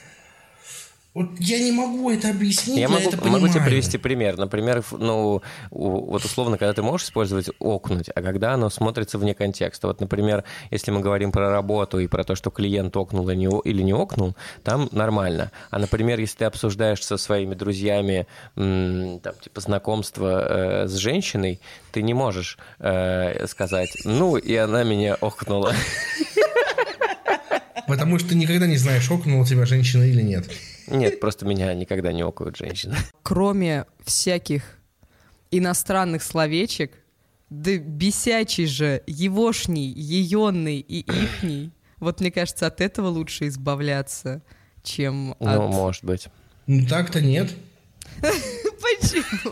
Вот я не могу это объяснить, Я но могу, это могу тебе понимаю. привести пример. Например, ну, вот условно, когда ты можешь использовать окнуть, а когда оно смотрится вне контекста. Вот, например, если мы говорим про работу и про то, что клиент окнул или не, о- или не окнул, там нормально. А, например, если ты обсуждаешь со своими друзьями, там, типа, знакомство э, с женщиной, ты не можешь э, сказать, ну, и она меня окнула. Потому что ты никогда не знаешь, окнула тебя женщина или нет. Нет, просто меня никогда не окают женщины. Кроме всяких иностранных словечек, да бесячий же, егошний, еенный и ихний. Вот мне кажется, от этого лучше избавляться, чем Ну, от... может быть. Ну так-то нет. Почему?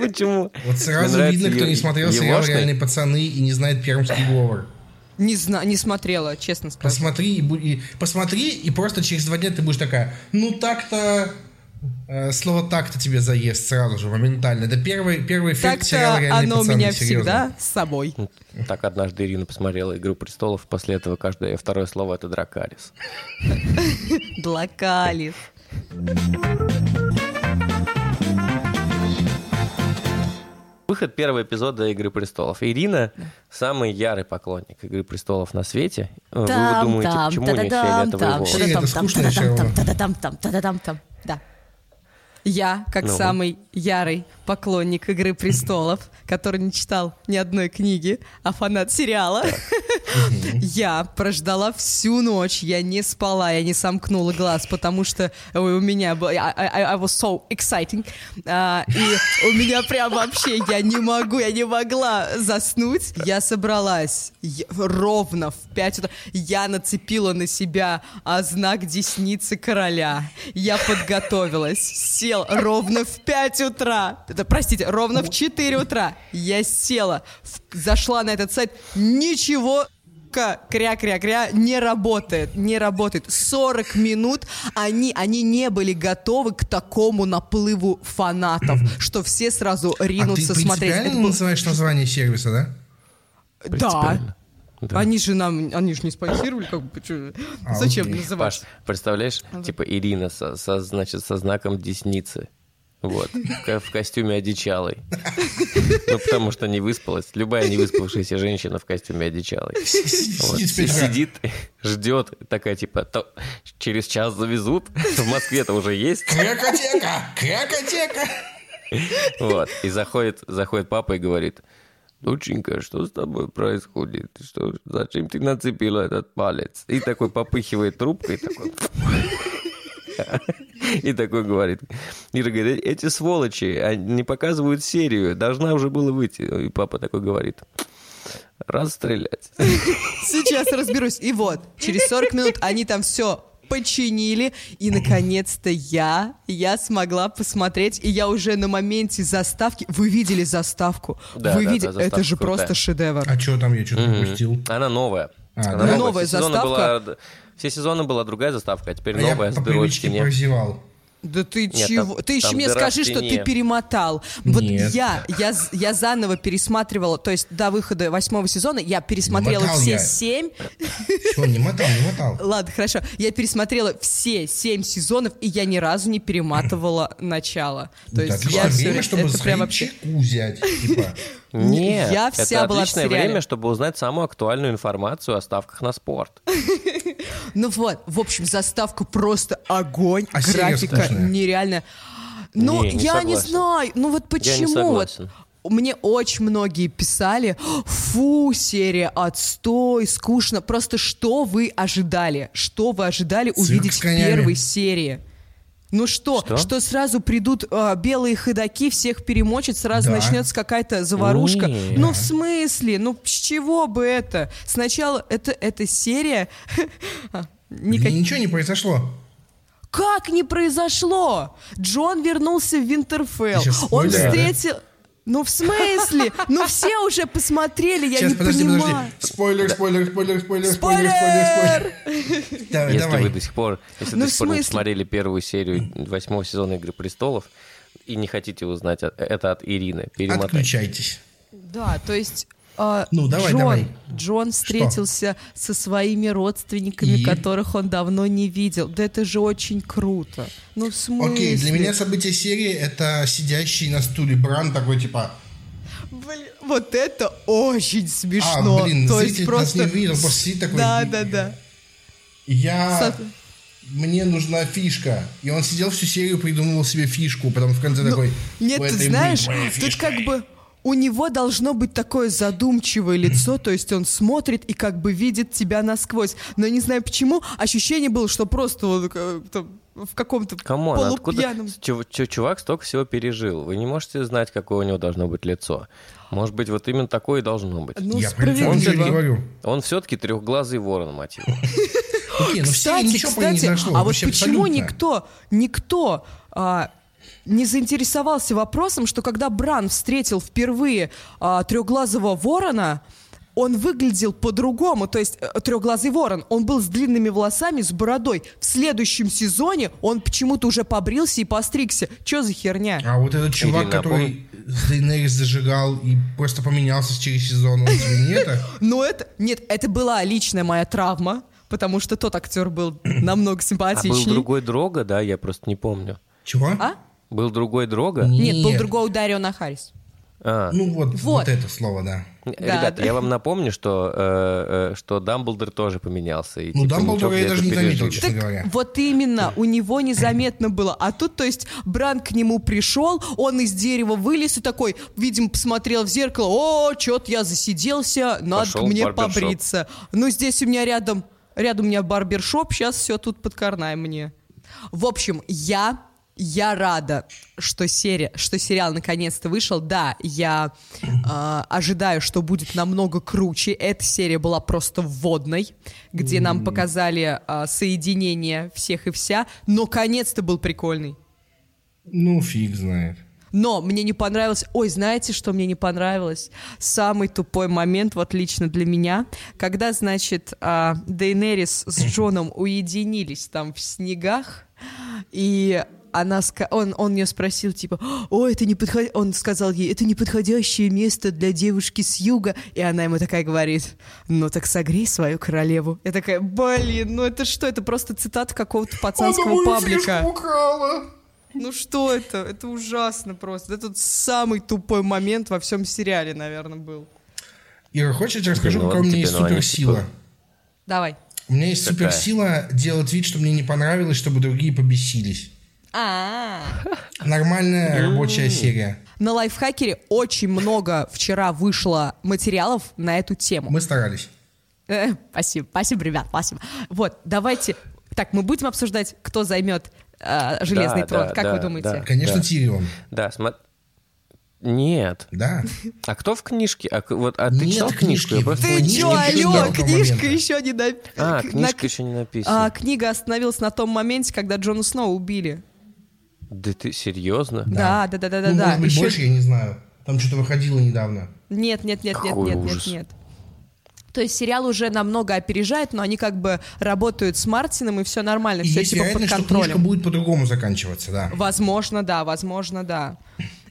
Почему? Вот сразу видно, кто не смотрел сериал. «Реальные пацаны» и не знает пермский говор. Не знаю, не смотрела, честно скажу. Посмотри и, и- посмотри, и просто через два дня ты будешь такая, ну так-то, э, слово так-то тебе заест сразу же, моментально. Это первый, первый эффект сериала Так-то «Реальные оно у пацаны», меня серьезно. всегда с собой. Так однажды Ирина посмотрела «Игру престолов», после этого каждое второе слово — это «Дракарис». Длакалис. Выход первого эпизода «Игры престолов». Ирина — самый ярый поклонник «Игры престолов» на свете. Вы Там, думаете, там, почему у нее та-да-дам, фиолетовые там, там, та-да-там, там. Да. Я, как Ну. самый ярый поклонник «Игры престолов», который не читал ни одной книги, а фанат сериала, я прождала всю ночь, я не спала, я не сомкнула глаз, потому что у меня был... I, I- I was so exciting. А, и у меня прям вообще, я не могу, я не могла заснуть. Я собралась ровно в 5 утра. Я нацепила на себя а, знак десницы короля. Я подготовилась, сел ровно в 5 утра. Это, простите, ровно в 4 утра. Я села, в- зашла на этот сайт. Ничего кря-кря-кря не работает, не работает. 40 минут они, они не были готовы к такому наплыву фанатов, что все сразу А ты ринутся смотреть. Принципиально был- называешь название сервиса, да? Да. Да. Они же нам, они же не спонсировали, как бы, чё- А, зачем окей. называть? Паш, представляешь, типа Ирина со, со, значит, со знаком десницы. Вот, в, ко- в костюме одичалой. Ну, потому что не выспалась. Любая не выспавшаяся женщина в костюме одичалой. Вот. Сидит, ждет, такая типа, «То через час завезут, в Москве-то уже есть. Крякотека! Крякотека! Вот. И заходит, заходит папа и говорит, доченька, что с тобой происходит? Что, зачем ты нацепила этот палец? И такой попыхивает трубкой, такой... И такой говорит. Ира говорит, эти сволочи они не показывают серию, должна уже была выйти. И папа такой говорит, расстрелять. Сейчас разберусь. И вот, через 40 минут они там все починили, и наконец-то я, я смогла посмотреть, и я уже на моменте заставки, вы видели заставку? Да, вы да, видели, да, это же крутая. просто шедевр. А что там, я что-то пропустил? Она новая. А, Она да? новая. новая заставка. была- все сезоны была другая заставка, а теперь А я новая с по дырой в привычке стене. прозевал. Да ты Нет, чего? там- ты еще там мне скажи, что ты перемотал. Вот Нет. я, я, я заново пересматривала, то есть до выхода восьмого сезона я пересмотрела мотал все я. семь. Чего, не мотал, не мотал. Ладно, хорошо. Я пересмотрела все семь сезонов, и я ни разу не перематывала начало. То Это есть я все, время, чтобы это прям вообще... взять. Типа, Нет, Я вся это была в отличное сериале. время, чтобы узнать самую актуальную информацию о ставках на спорт. Ну вот, в общем, заставка просто огонь, А графика нереальная. Ну, я не знаю, ну вот почему вот мне очень многие писали, фу, серия отстой, скучно. Просто что вы ожидали? Что вы ожидали увидеть в первой серии? Ну что, Что? что, сразу придут а, белые ходаки, всех перемочат, сразу Да. начнется какая-то заварушка. Не. Ну в смысле? Ну с чего бы это? Сначала это, эта серия... а, никак- ничего не произошло. как не произошло? Джон вернулся в Винтерфелл. Он спойлеры, да? Ну, в смысле? Ну, все уже посмотрели, я Сейчас, не подожди, понимаю. подожди. Спойлер, спойлер, спойлер, спойлер, спойлер, Спойлер! спойлер, Давай, Если давай. вы до сих пор, если Ну, до сих пор не посмотрели первую серию восьмого сезона Игры престолов и не хотите узнать это от Ирины, перемотайте. Отключайтесь. Да, то есть... а, Ну, давай, Джон, давай. Джон встретился со своими родственниками, И? которых он давно не видел. Да это же очень круто. Ну, в смысле? Окей, для меня событие серии это сидящий на стуле Бран такой типа. Блин, вот это очень смешно. А, блин, то есть зритель нас просто... не видел, просто сидит такой. Да, да, да. Я... Со- Мне нужна фишка. И он сидел всю серию, придумывал себе фишку, потом в конце такой... Ну, Нет, «В ты знаешь, тут фишка». как бы у него должно быть такое задумчивое лицо, то есть он смотрит и как бы видит тебя насквозь. Но не знаю почему, ощущение было, что просто он э, там, в каком-то Come on, откуда полупьяном... чув- чувак столько всего пережил? Вы не можете знать, какое у него должно быть лицо. Может быть, вот именно такое и должно быть. Ну, Я не справедливо. говорю. Он все-таки трехглазый ворон, мать его. Ну Кстати, кстати, а вот почему никто, никто а, не заинтересовался вопросом, что когда Бран встретил впервые а, трехглазого ворона, он выглядел по-другому, то есть э, трехглазый ворон, он был с длинными волосами, с бородой. В следующем сезоне он почему-то уже побрился и постригся. Че за херня? А вот этот чувак, Ирина, а который с Дейнерис зажигал и просто поменялся через сезон, он это? Но это... Нет, это была личная моя травма, потому что тот актер был намного А симпатичнее. был другой Дрога, да? Я просто не помню. Чего? А? Был другой Дрога? Нет, был другой Дариона Харрис. А, Ну вот, вот, Вот. это слово, да. Ребят, да. я вам напомню, что, э, э, что Дамблдор тоже поменялся. И, Ну, типа, Дамблдора ничего, я даже не заметил, честно говоря. Вот именно, у него незаметно было. А тут, то есть, Бран к нему пришел, он из дерева вылез и такой, видимо, посмотрел в зеркало, о, что-то я засиделся, надо Пошел мне побриться. Ну, здесь у меня рядом, рядом у меня барбершоп, сейчас все тут подкарнай мне. В общем, я, я рада, что серия, что сериал наконец-то вышел. Да, я э, ожидаю, что будет намного круче. Эта серия была просто вводной, где нам показали э, соединение всех и вся. Но конец-то был прикольный. Ну, фиг знает. Но мне не понравилось... Ой, знаете, что мне не понравилось? Самый тупой момент, вот лично для меня, когда, значит, а, Дейнерис с Джоном уединились там в снегах, и она, он, он ее спросил, типа, о, это не подход... Он сказал ей, это неподходящее место для девушки с юга. И она ему такая говорит, ну так согрей свою королеву. Я такая, блин, ну это что? Это просто цитата какого-то пацанского паблика. украла. Ну что это? Это ужасно просто. Это тот самый тупой момент во всем сериале, наверное, был. Ира, хочешь, я расскажу, Ну, какая у меня тебе, есть они, суперсила? типа, Давай. У меня есть Какая? суперсила делать вид, что мне не понравилось, чтобы другие побесились. А. Нормальная рабочая серия. На лайфхакере очень много вчера вышло материалов на эту тему. Мы старались. Э, Спасибо, спасибо, ребят, спасибо. Вот, давайте. Так, мы будем обсуждать, кто займет э, железный Да, трон. да, как да, вы думаете? да. Конечно, Тирион. Да, смотри. Нет. Да. А кто в книжке? А, вот, а ты Нет читал книжку? Я просто Ты чё, алло, книжка еще не на... А, на- книжка еще не написана. А, книга остановилась на том моменте, когда Джона Сноу убили. Да ты серьезно? Да, да, да, да, да, ну, да. может быть, Ещё- больше, я не знаю. Там что-то выходило недавно. Нет, нет, нет, нет, Какой нет, нет, ужас. нет. То есть сериал уже намного опережает, но они как бы работают с Мартином, и все нормально, И все есть типа под вероятность, что книжка контролем. будет по-другому заканчиваться, да. Возможно, да, возможно, да.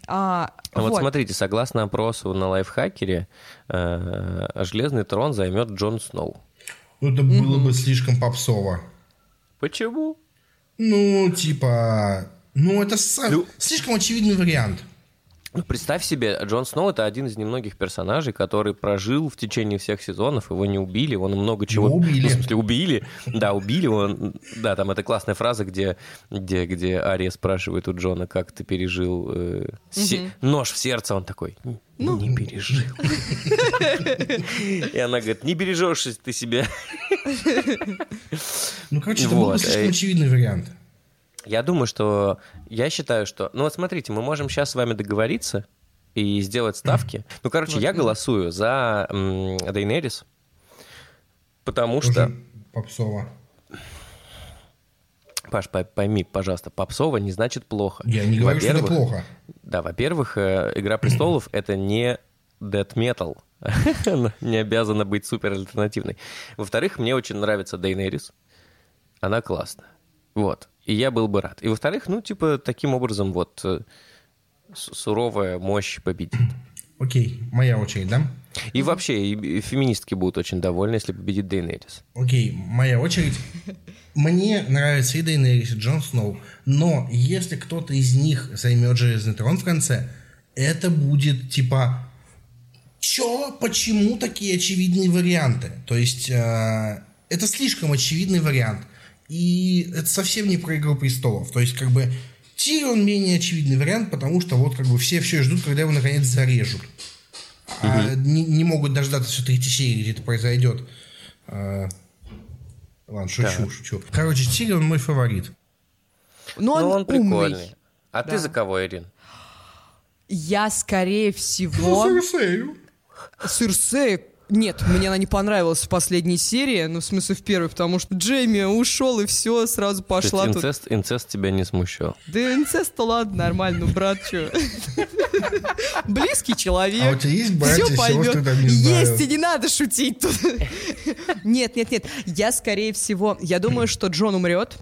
А, А вот вот. смотрите, согласно опросу на лайфхакере, э, Железный трон займет Джон Сноу. Ну, это было бы слишком попсово. Почему? Ну, типа... Ну, это Ну. слишком очевидный вариант. Ну, представь себе, Джон Сноу это один из немногих персонажей, который прожил в течение всех сезонов, его не убили, его много чего... Его убили. Ну, в смысле, убили. Да, убили. Он... Да, там эта классная фраза, где, где, где Ария спрашивает у Джона, как ты пережил э, се- нож в сердце. Он такой, «Н- Ну. не пережил. И она говорит, не бережешь ты себя. Ну, короче, это был слишком э, очевидный вариант. Я думаю, что... Я считаю, что... Ну вот смотрите, мы можем сейчас с вами договориться и сделать ставки. Ну, короче, я голосую за м, Дейнерис, потому что... Тоже попсово. Паш, пой- пойми, пожалуйста, попсово не значит плохо. Я не говорю, что это плохо. Да, во-первых, э, «Игра престолов» — это не death metal. Не обязана быть супер альтернативной. Во-вторых, мне очень нравится Дейнерис. Она классная. Вот. И я был бы рад. И во-вторых, ну, типа, таким образом вот э, суровая мощь победит. Окей, моя очередь, да? И вообще, и феминистки будут очень довольны, если победит Дейнерис. Окей, моя очередь. Мне нравится и Дейнерис, и Джон Сноу, но если кто-то из них займет Железный трон в конце, это будет типа Чё? Почему такие очевидные варианты? То есть э, это слишком очевидный вариант. И это совсем не про Игру престолов. То есть, как бы, Тирион менее очевидный вариант, потому что вот как бы все все ждут, когда его наконец зарежут. А не, не могут дождаться, что третьей серии где-то произойдет. А, ладно, шучу, шучу. Короче, Тирион мой фаворит. Но Ну, он, он прикольный. А Да. ты за кого, Ирин? Я, скорее Ну, всего... Серсею. Серсея... Нет, мне она не понравилась в последней серии, ну, в смысле, в первой, потому что Джейми ушел, и все, сразу То есть пошла тут. инцест, инцест тебя не смущал? Да инцест-то ладно, нормально, ну, брат, что? Близкий человек. А у тебя есть братья, Всё поймёт. сестры, там, не знаю? Есть, и не надо шутить тут. Нет, нет, нет. Я, скорее всего, я думаю, что Джон умрет.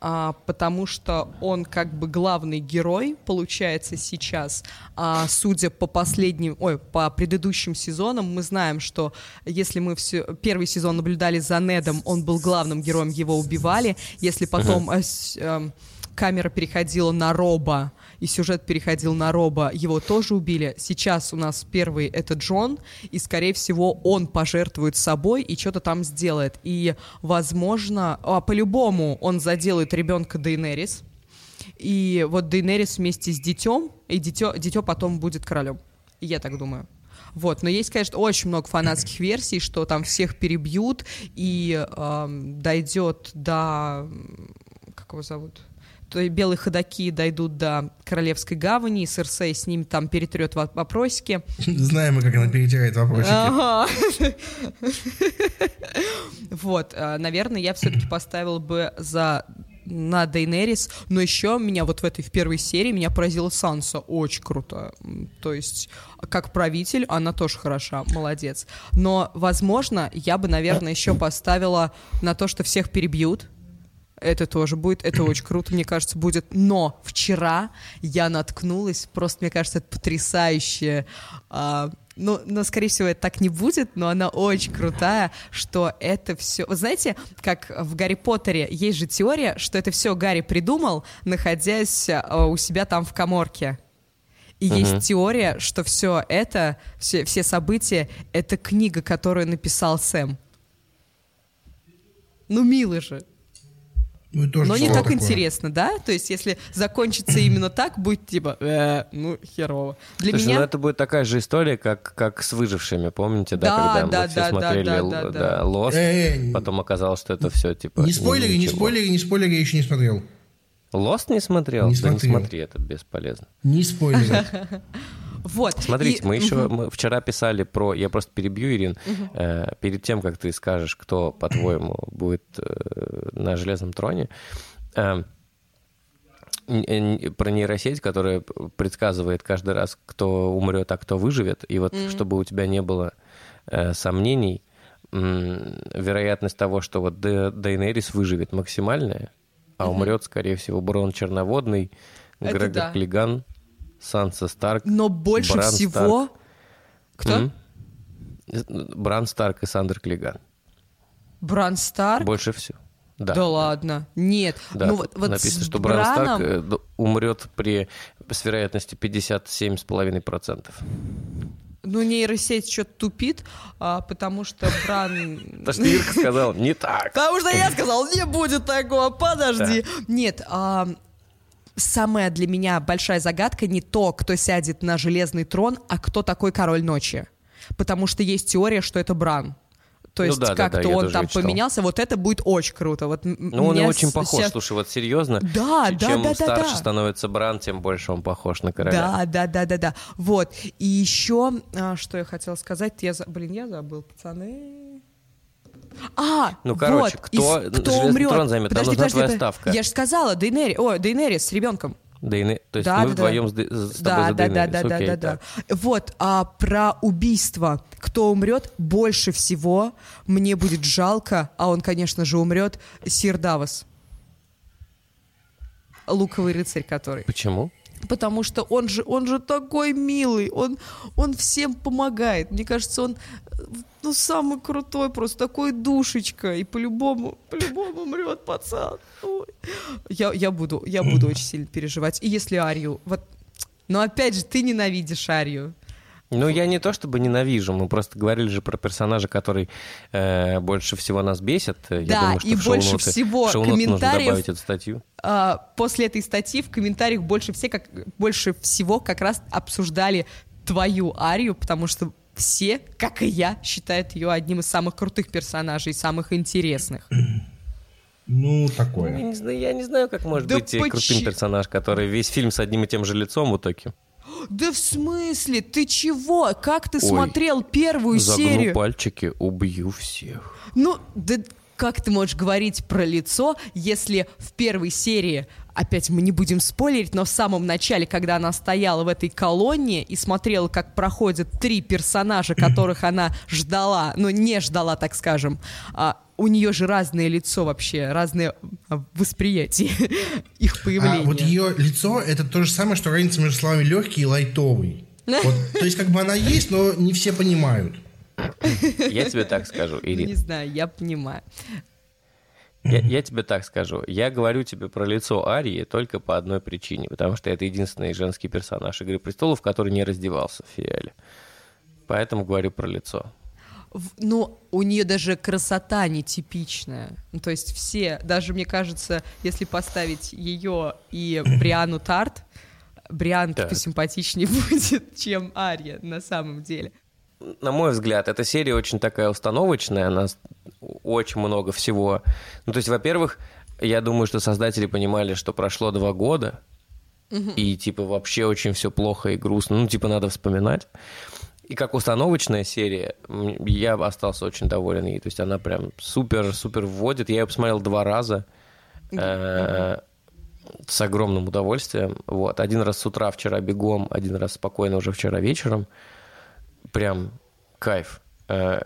А, потому что он как бы главный герой, получается, сейчас. А судя по последним, ой, по предыдущим сезонам, мы знаем, что если мы все, первый сезон наблюдали за Недом, он был главным героем, его убивали. Если потом э, с- эм, камера переходила на Роба, и сюжет переходил на Роба, его тоже убили. Сейчас у нас первый это Джон, и, скорее всего, он пожертвует собой и что-то там сделает. И, возможно, а, по-любому он заделает ребенка Дейнерис, и вот Дейнерис вместе с детем, и дитё, дитё потом будет королем. Я так думаю. Вот, но есть, конечно, очень много фанатских версий, что там всех перебьют и эм, дойдет до... Как его зовут? То белые ходаки дойдут до Королевской гавани, и Серсей с ним там перетрет во- вопросики. Знаем мы, как она перетирает вопросики. Ага. Вот, э, наверное, я все-таки поставил бы за на Дейнерис, но еще меня вот в этой в первой серии меня поразила Санса, очень круто. То есть, как правитель, она тоже хороша, молодец. Но, возможно, я бы, наверное, еще поставила на то, что всех перебьют, это тоже будет, это очень круто, мне кажется, будет. Но вчера я наткнулась, просто, мне кажется, это потрясающе. а, ну, но, скорее всего, это так не будет, но она очень крутая, что это все... Вы знаете, как в Гарри Поттере есть же теория, что это все Гарри придумал, находясь а, у себя там в коморке. И есть теория, что все это, все, все события, это книга, которую написал Сэм. Ну, мило же. Ну, и тоже Но не так такое. интересно, да? То есть, если закончится именно так, будет типа, «Э, ну, херово. Для Слушай, меня... ну это будет такая же история, как, как с выжившими, помните, да, Да, когда да, мы все да, да, смотрели да, л- да, да, да. Lost, Э, потом оказалось, что это все типа... Не спойлери, не спойлери, не спойлери, я еще не смотрел. Lost не смотрел? Не да не смотрел. смотри, это бесполезно. Не спойлери. Вот. Смотрите, и- мы еще мы вчера писали про... Я просто перебью, Ирин. Э, перед тем, как ты скажешь, кто, по-твоему, будет э, на Железном троне, э, про нейросеть, которая предсказывает каждый раз, кто умрет, а кто выживет. И вот mm-hmm. чтобы у тебя не было э, сомнений, э, вероятность того, что вот Дейнерис выживет максимальная, а умрет, скорее всего, Брон Черноводный, Это Грегор да. Клиган, Санса Старк. Но больше Бран всего... Старк. Кто? Mm-hmm. Бран Старк и Сандер Клиган. Бран Старк? Больше всего. Да. Да ладно. Нет. Да, ну, вот, вот написано, что Бран Старк э, умрет при, с вероятностью 57,5%. Ну, нейросеть что-то тупит, а, потому что Бран... Потому что Ирка сказал, не так. Потому что я сказал, не будет такого, подожди. Нет, а, самая для меня большая загадка не то, кто сядет на железный трон, а кто такой король ночи. Потому что есть теория, что это Бран. То ну есть ну, да, как-то да, да, он там поменялся, вот это будет очень круто. Вот ну, он очень похож, сейчас... слушай, вот серьезно. Да, да, чем да, старше да. становится Бран, тем больше он похож на короля. Да, да, да, да, да. Вот. И еще, а, что я хотела сказать, я, блин, я забыл, пацаны. А, ну, короче, вот, кто, из, кто умрет? трон займет, подожди, там нужна подожди, твоя ставка. Я же сказала, Дейнери, о, Дейнерис с ребенком. Дейне... То есть да, мы да, вдвоем да. с, с тобой да, за да, да, да, Окей, да, да, да. Вот, а про убийство. Кто умрет больше всего, мне будет жалко, а он, конечно же, умрет, Сир Давос. Луковый рыцарь который. Почему? Потому что он же, он же такой милый, он, он всем помогает. Мне кажется, он ну, самый крутой, просто такой душечка. И по-любому, по-любому умрет пацан. Ой. Я, я, буду, я буду очень сильно переживать. И если Арию... Вот, но опять же, ты ненавидишь Арию. Ну, я не то чтобы ненавижу, мы просто говорили же про персонажа, который э, больше всего нас бесит. Я да, думаю, что и больше ноты, всего комментариев... добавить эту статью. Э, после этой статьи в комментариях больше, все, как, больше всего как раз обсуждали твою Арию, потому что все, как и я, считают ее одним из самых крутых персонажей, самых интересных. Ну, такое. Я не знаю, я не знаю как может да быть поч... крутым персонаж, который весь фильм с одним и тем же лицом в итоге. Да в смысле? Ты чего? Как ты Ой, смотрел первую загну серию? пальчики, убью всех. Ну, да как ты можешь говорить про лицо, если в первой серии опять мы не будем спойлерить, но в самом начале, когда она стояла в этой колонне и смотрела, как проходят три персонажа, которых она ждала, ну не ждала, так скажем, а у нее же разное лицо вообще, разное а, восприятие их появления. А вот ее лицо это то же самое, что разница между словами легкий и лайтовый. Вот, то есть как бы она есть, но не все понимают. Я тебе так скажу, Ирина. Не знаю, я понимаю. Я, я тебе так скажу. Я говорю тебе про лицо Арии только по одной причине, потому что это единственный женский персонаж «Игры престолов», который не раздевался в фиале. Поэтому говорю про лицо. Ну, у нее даже красота нетипичная. Ну, то есть все, даже мне кажется, если поставить ее и Бриану Тарт, Бриан да. посимпатичнее будет, чем Ария на самом деле на мой взгляд, эта серия очень такая установочная, она очень много всего. Ну, то есть, во-первых, я думаю, что создатели понимали, что прошло два года, угу. и, типа, вообще очень все плохо и грустно. Ну, типа, надо вспоминать. И как установочная серия, я остался очень доволен ей. То есть она прям супер-супер вводит. Я ее посмотрел два раза э, с огромным удовольствием. Вот. Один раз с утра вчера бегом, один раз спокойно уже вчера вечером прям кайф. Э,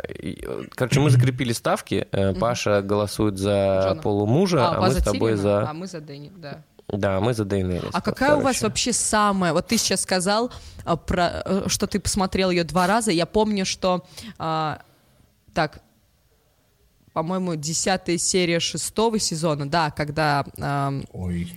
короче, мы закрепили ставки. Э, Паша голосует за Джона. полумужа, а, а мы с тобой за... А мы за Дэнни, да. Да, мы за Дейнерис. А какая короче. у вас вообще самая... Вот ты сейчас сказал, а, про, э, что ты посмотрел ее два раза. Я помню, что... А, так, по-моему, десятая серия шестого сезона, да, когда а, Ой.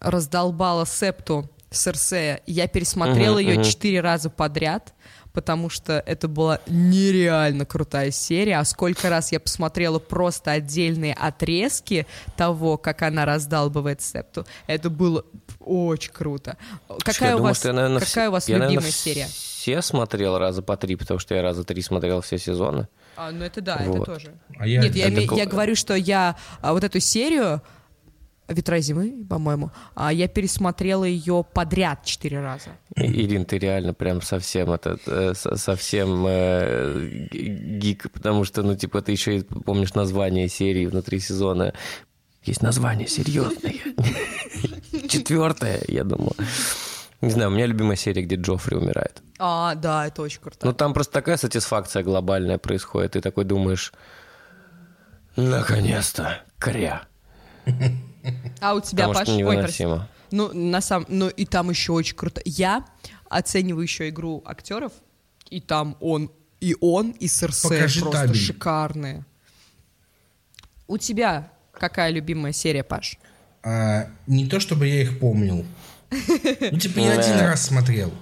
раздолбала Септу Серсея. Я пересмотрела угу, ее четыре угу. раза подряд потому что это была нереально крутая серия. А сколько раз я посмотрела просто отдельные отрезки того, как она раздалбывает септу. Это было очень круто. Какая, у, думаю, вас, я, наверное, какая у вас я, любимая наверное, серия? Все смотрел раза по три, потому что я раза три смотрел все сезоны. А, ну это да, вот. это тоже. А я, Нет, я, это... я говорю, что я а, вот эту серию «Ветра зимы», по-моему. А я пересмотрела ее подряд четыре раза. Ирин, ты реально прям совсем этот, э, совсем э, гик, потому что, ну, типа, ты еще и помнишь название серии внутри сезона. Есть название серьезное. четвертая, я думаю. Не знаю, у меня любимая серия, где Джоффри умирает. А, да, это очень круто. Ну, там просто такая сатисфакция глобальная происходит. Ты такой думаешь, наконец-то, кря. А у тебя, Потому Паш? что Ой, невыносимо. прости. Ну, на самом... Ну, и там еще очень круто. Я оцениваю еще игру актеров, и там он, и он, и Серсей Покажи просто табель. шикарные. У тебя какая любимая серия, Паш? А, не то чтобы я их помнил. Ну, типа, я один раз смотрел.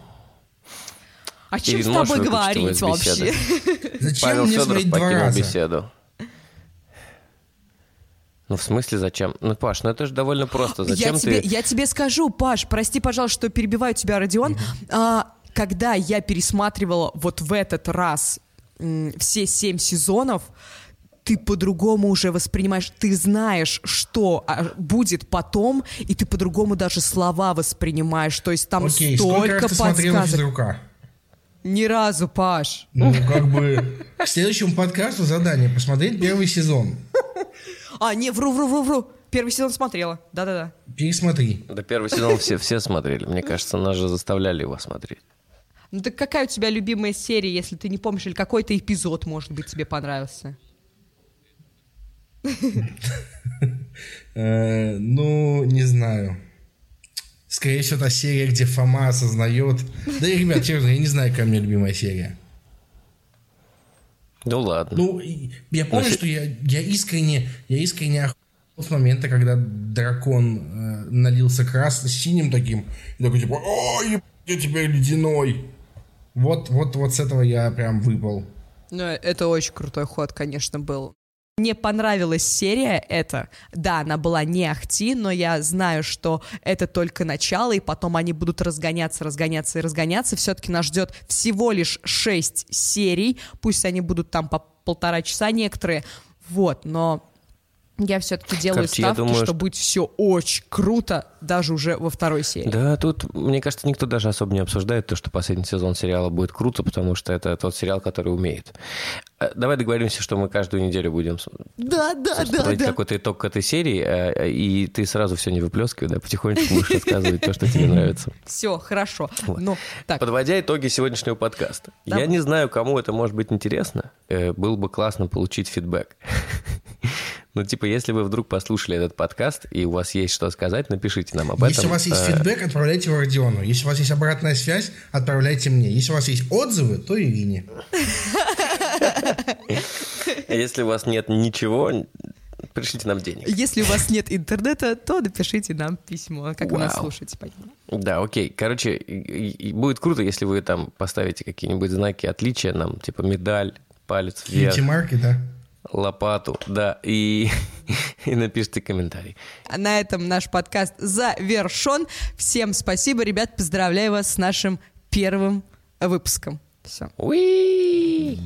О чем с тобой говорить вообще? Зачем Павел мне Федоров смотреть два раза? беседу. Ну, в смысле, зачем? Ну, Паш, ну это же довольно просто. Зачем я, ты... тебе, я тебе скажу, Паш, прости, пожалуйста, что перебиваю тебя, Родион. А, когда я пересматривала вот в этот раз м, все семь сезонов, ты по-другому уже воспринимаешь, ты знаешь, что а, будет потом, и ты по-другому даже слова воспринимаешь. То есть там Окей, столько раз ты подсказок. физрука? Ни разу, Паш. Ну, как бы, к следующему подкасту задание посмотреть первый сезон. А, не, вру, вру, вру, вру. Первый сезон смотрела. Да-да-да. Пересмотри. Да первый сезон все, все смотрели. Мне кажется, нас же заставляли его смотреть. Ну так какая у тебя любимая серия, если ты не помнишь, или какой-то эпизод, может быть, тебе понравился? Э, ну, не знаю. Скорее всего, та серия, где Фома осознает... Да, и, ребят, честно, я не знаю, какая у меня любимая серия. Ну ладно. Ну, я помню, Значит- что я, я искренне, я искренне охуел с момента, когда дракон э, налился красным, синим таким, и такой типа, о, еб- я теперь ледяной. Вот, вот, вот с этого я прям выпал. Ну, это очень крутой ход, конечно, был. Мне понравилась серия эта. Да, она была не ахти, но я знаю, что это только начало, и потом они будут разгоняться, разгоняться и разгоняться. Все-таки нас ждет всего лишь шесть серий. Пусть они будут там по полтора часа некоторые. Вот, но я все-таки делаю Короче, ставки, думаю, что что- будет все очень круто, даже уже во второй серии. Да, тут, мне кажется, никто даже особо не обсуждает то, что последний сезон сериала будет круто, потому что это тот сериал, который умеет. Э, Давай договоримся, что мы каждую неделю будем Да, да, да, да. какой-то итог к этой серии, э, и ты сразу все не выплескивай, да, потихонечку будешь рассказывать то, что тебе нравится. Все, хорошо. Вот. Ну, так, Подводя итоги сегодняшнего подкаста. Я не знаю, кому это может быть интересно. Э, Было бы классно получить фидбэк. Ну, типа, если вы вдруг послушали этот подкаст, и у вас есть что сказать, напишите нам об этом. Если у вас есть Э, фидбэк, отправляйте его Родиону. Если у вас есть обратная связь, отправляйте мне. Если у вас есть отзывы, то Ирине. а Если у вас нет ничего, пришлите нам денег. Если у вас нет интернета, то напишите нам письмо, как вы нас Вау. слушаете. понятно? Да, окей. Короче, и- и- и будет круто, если вы там поставите какие-нибудь знаки отличия нам, типа медаль, палец вверх, Кьюти марки, да? Лопату, да, и, и напишите комментарий. А На этом наш подкаст завершен. Всем спасибо, ребят, поздравляю вас с нашим первым выпуском. Все. Уи!